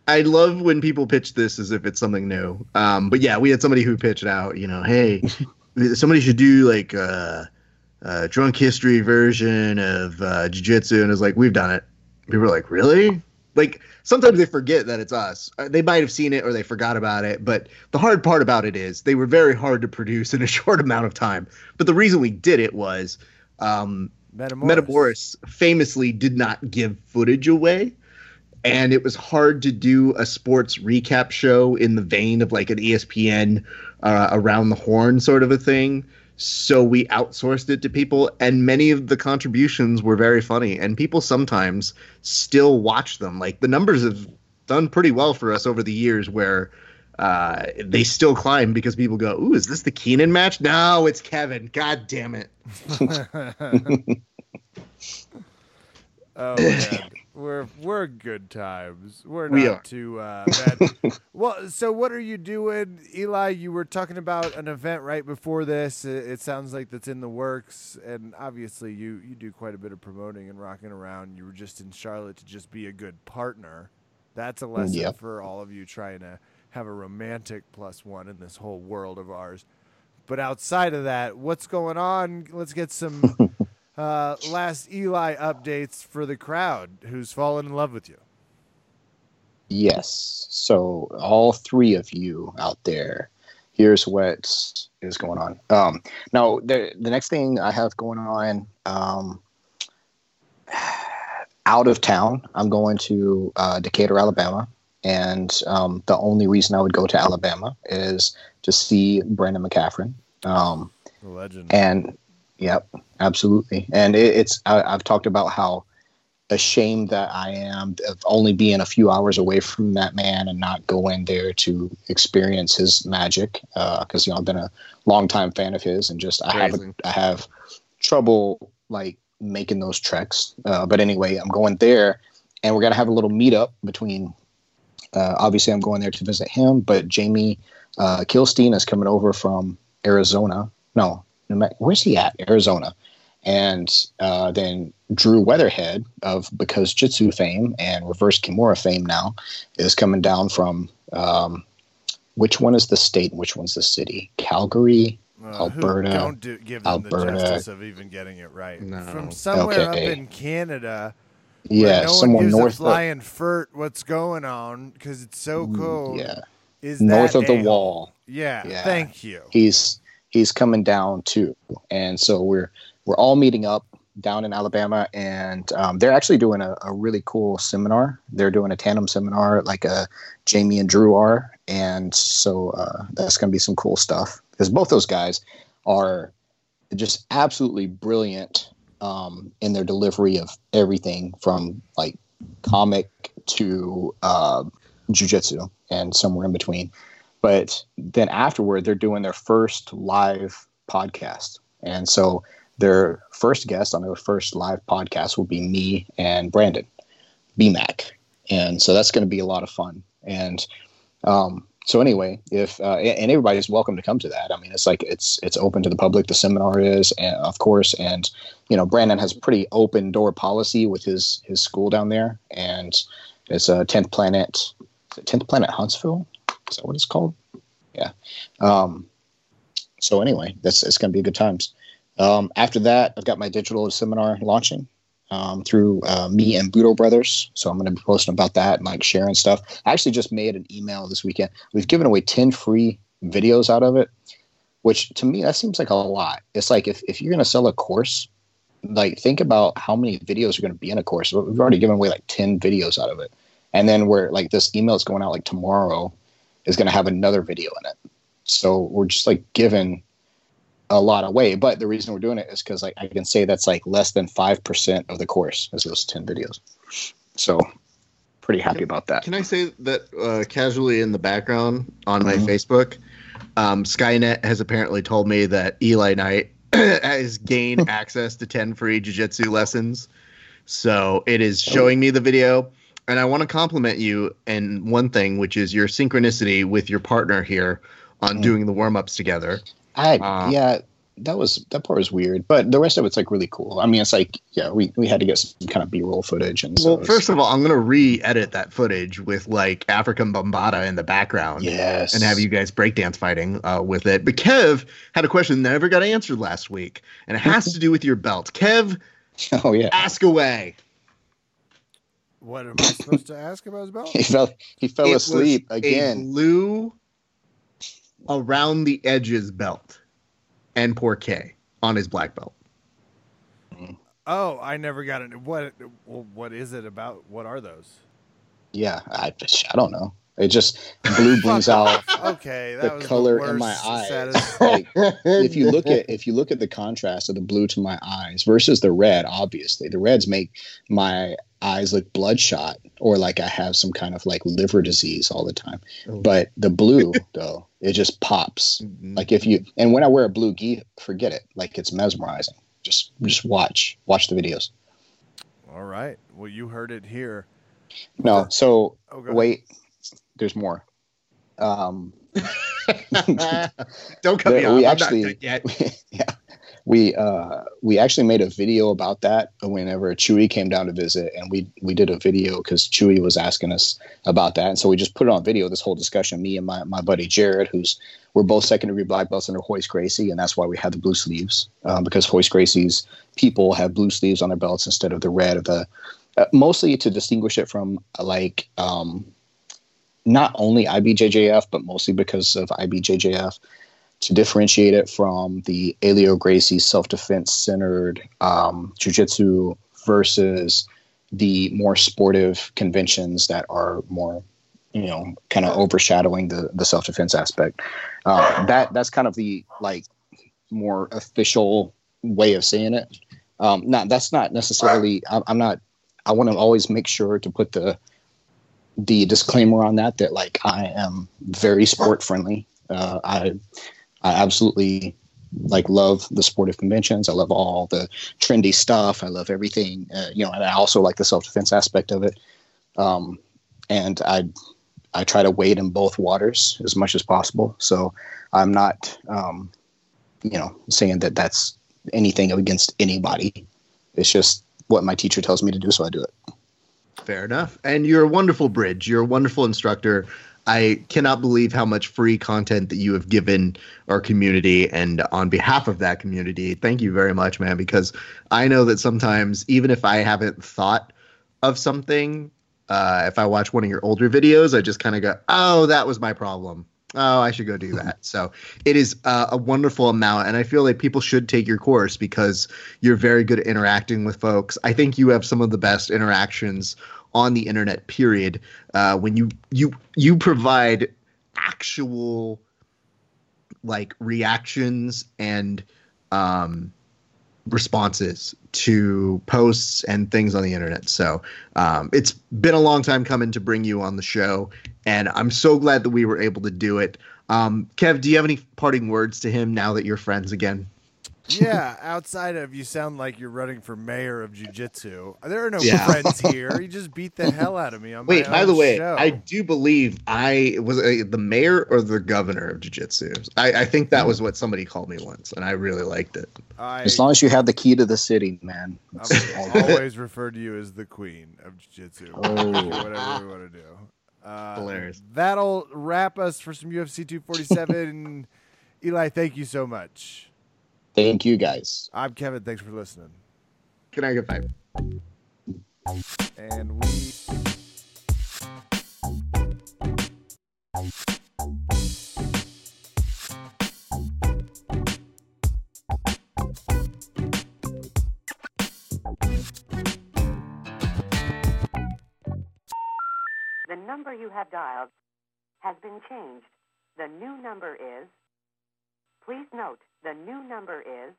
I love when people pitch this as if it's something new. Um, but yeah, we had somebody who pitched out, you know, hey, somebody should do like a, a drunk history version of uh, jiu-jitsu, and it's like we've done it. People are like, really? Like sometimes they forget that it's us. Uh, They might have seen it or they forgot about it. But the hard part about it is they were very hard to produce in a short amount of time. But the reason we did it was um, Metamoris. Metamoris famously did not give footage away. And it was hard to do a sports recap show in the vein of like an ESPN uh, around the horn sort of a thing. So we outsourced it to people, and many of the contributions were very funny. And people sometimes still watch them. Like the numbers have done pretty well for us over the years, where uh, they still climb because people go, "Ooh, is this the Keenan match?" No, it's Kevin. God damn it! Oh man, we're we're good times. We're not We are. too uh, bad. well, so what are you doing, Eli? You were talking about an event right before this. It, it sounds like that's in the works, and obviously you you do quite a bit of promoting and rocking around. You were just in Charlotte to just be a good partner. That's a lesson Yep. for all of you trying to have a romantic plus one in this whole world of ours. But outside of that, what's going on? Let's get some uh, last Eli updates for the crowd who's fallen in love with you. Yes. So all three of you out there, here's what is going on. Um, now the the next thing I have going on, um, out of town, I'm going to uh, Decatur, Alabama, and um, the only reason I would go to Alabama is to see Brandon McCaffrey. Um, legend. and yep, absolutely. And it, it's I, I've talked about how ashamed that I am of only being a few hours away from that man and not going there to experience his magic. Because you know I've been a longtime fan of his, and just I have Amazing. I have trouble like making those treks. Uh, but anyway, I'm going there, and we're gonna have a little meetup between. Uh, obviously, I'm going there to visit him, but Jamie uh, Kilstein is coming over from Arizona. No, New Me- where's he at? Arizona. And uh, then Drew Weatherhead of Because Jitsu fame and Reverse Kimura fame now is coming down from um, which one is the state and which one's the city? Calgary. Uh, who Alberta, Don't do, give them the Alberta. justice of even getting it right. No. From somewhere Okay. up in Canada, Yeah, where no somewhere one gives north a flying furt what's going on because it's so of cold. yeah, is north that of the a-hole. wall. Yeah, Yeah. thank you. he's he's coming down too. And so we're we're all meeting up down in alabama and um, they're actually doing a, a really cool seminar. They're doing a tandem seminar like a jamie and drew are. And so uh, that's going to be some cool stuff because both those guys are just absolutely brilliant um, in their delivery of everything from like comic to uh, jujitsu and somewhere in between but then afterward they're doing their first live podcast and so their first guest on their first live podcast will be me and brandon bmac and so that's going to be a lot of fun and um, so anyway, if uh, and everybody's welcome to come to that. I mean, it's like it's it's open to the public. The seminar is, and of course, and you know, Brandon has pretty open door policy with his his school down there, and it's a tenth planet, tenth planet Huntsville. Is that what it's called? Yeah. Um, so anyway, that's it's going to be good times. Um, after that, I've got my digital seminar launching um, through uh, me and Budo Brothers. So I'm going to be posting about that and like sharing stuff. I actually just made an email this weekend. We've given away 10 free videos out of it, which to me, that seems like a lot. It's like if, if you're going to sell a course, like think about how many videos are going to be in a course. We've already given away like 10 videos out of it. And then we're like, this email is going out like tomorrow is going to have another video in it. So we're just like giving a lot away. But the reason we're doing it is because like I can say that's like less than five percent of the course is those ten videos. So pretty happy about that. Can I say that uh, casually in the background on my mm-hmm. Facebook, um, Skynet has apparently told me that Eli Knight has gained access to ten free jiu-jitsu lessons. So it is oh. showing me the video. And I want to compliment you in one thing, which is your synchronicity with your partner here on mm. doing the warm ups together. I uh, yeah, that was that part was weird, but the rest of it's like really cool. I mean, it's like yeah, we we had to get some kind of B roll footage and. So well, first of all, I'm gonna re-edit that footage with like Afrika Bambaataa in the background. Yes. And have you guys breakdance fighting uh, with it. But Kev had a question that never got answered last week, and it has to do with your belt. Kev. Oh yeah. Ask away. What am I supposed to ask about his belt? he fell. He fell it asleep again. blue around the edges belt and poor K on his black belt. Oh, I never got it. What? What is it about? What are those? Yeah, I I don't know. It just blue brings out okay, the color the in my eyes. like, if you look at if you look at the contrast of the blue to my eyes versus the red, obviously the reds make my eyes look bloodshot or like I have some kind of like liver disease all the time. Oh. But the blue though, it just pops. Mm-hmm. Like if you and when I wear a blue gi, forget it. Like it's mesmerizing. Just just watch watch the videos. All right. Well, you heard it here. No, so oh, wait, there's more. Um, Don't cut me off. We actually, yeah, we uh, we actually made a video about that whenever Chewy came down to visit, and we we did a video because Chewy was asking us about that, and so we just put it on video. This whole discussion, me and my my buddy Jared, who's we're both second degree black belts under Royce Gracie, and that's why we have the blue sleeves um, because Royce Gracie's people have blue sleeves on their belts instead of the red of the. Uh, mostly to distinguish it from like um, not only IBJJF, but mostly because of IBJJF to differentiate it from the Helio Gracie self defense centered um, jujitsu versus the more sportive conventions that are more, you know, kind of overshadowing the, the self defense aspect. Uh, that that's kind of the like more official way of saying it. Um, not that's not necessarily. I'm, I'm not. I want to always make sure to put the the disclaimer on that that like I am very sport friendly. Uh, I I absolutely like love the sportive conventions. I love all the trendy stuff. I love everything, uh, you know, and I also like the self defense aspect of it. Um, and I I try to wade in both waters as much as possible. So I'm not, um, you know, saying that that's anything against anybody. It's just what my teacher tells me to do, so I do it. Fair enough. And you're a wonderful bridge. You're a wonderful instructor. I cannot believe how much free content that you have given our community. And on behalf of that community, thank you very much, man, because I know that sometimes, even if I haven't thought of something, uh, if I watch one of your older videos, I just kind of go, oh, that was my problem oh, I should go do that. So it is uh, a wonderful amount. And I feel like people should take your course because you're very good at interacting with folks. I think you have some of the best interactions on the internet, period. Uh, when you, you, you provide actual like reactions and, um, responses to posts and things on the internet. So um, it's been a long time coming to bring you on the show, and I'm so glad that we were able to do it. Um, Kev, do you have any parting words to him now that you're friends again? Yeah, outside of you sound like you're running for mayor of jiu-jitsu. There are no Yeah. friends here. You just beat the hell out of me on Wait, my by the way, show. I do believe I was uh, the mayor or the governor of jiu-jitsu. I, I think that was what somebody called me once, and I really liked it. I, As long as you have the key to the city, man. I've always referred to you as the queen of jiu-jitsu. Oh. Whatever we want to do. Uh, Hilarious. That'll wrap us for some UFC 247. Eli, thank you so much. Thank you guys. I'm Kevin. Thanks for listening. Can I get five? And we. The number you have dialed has been changed. The new number is. Please note, the new number is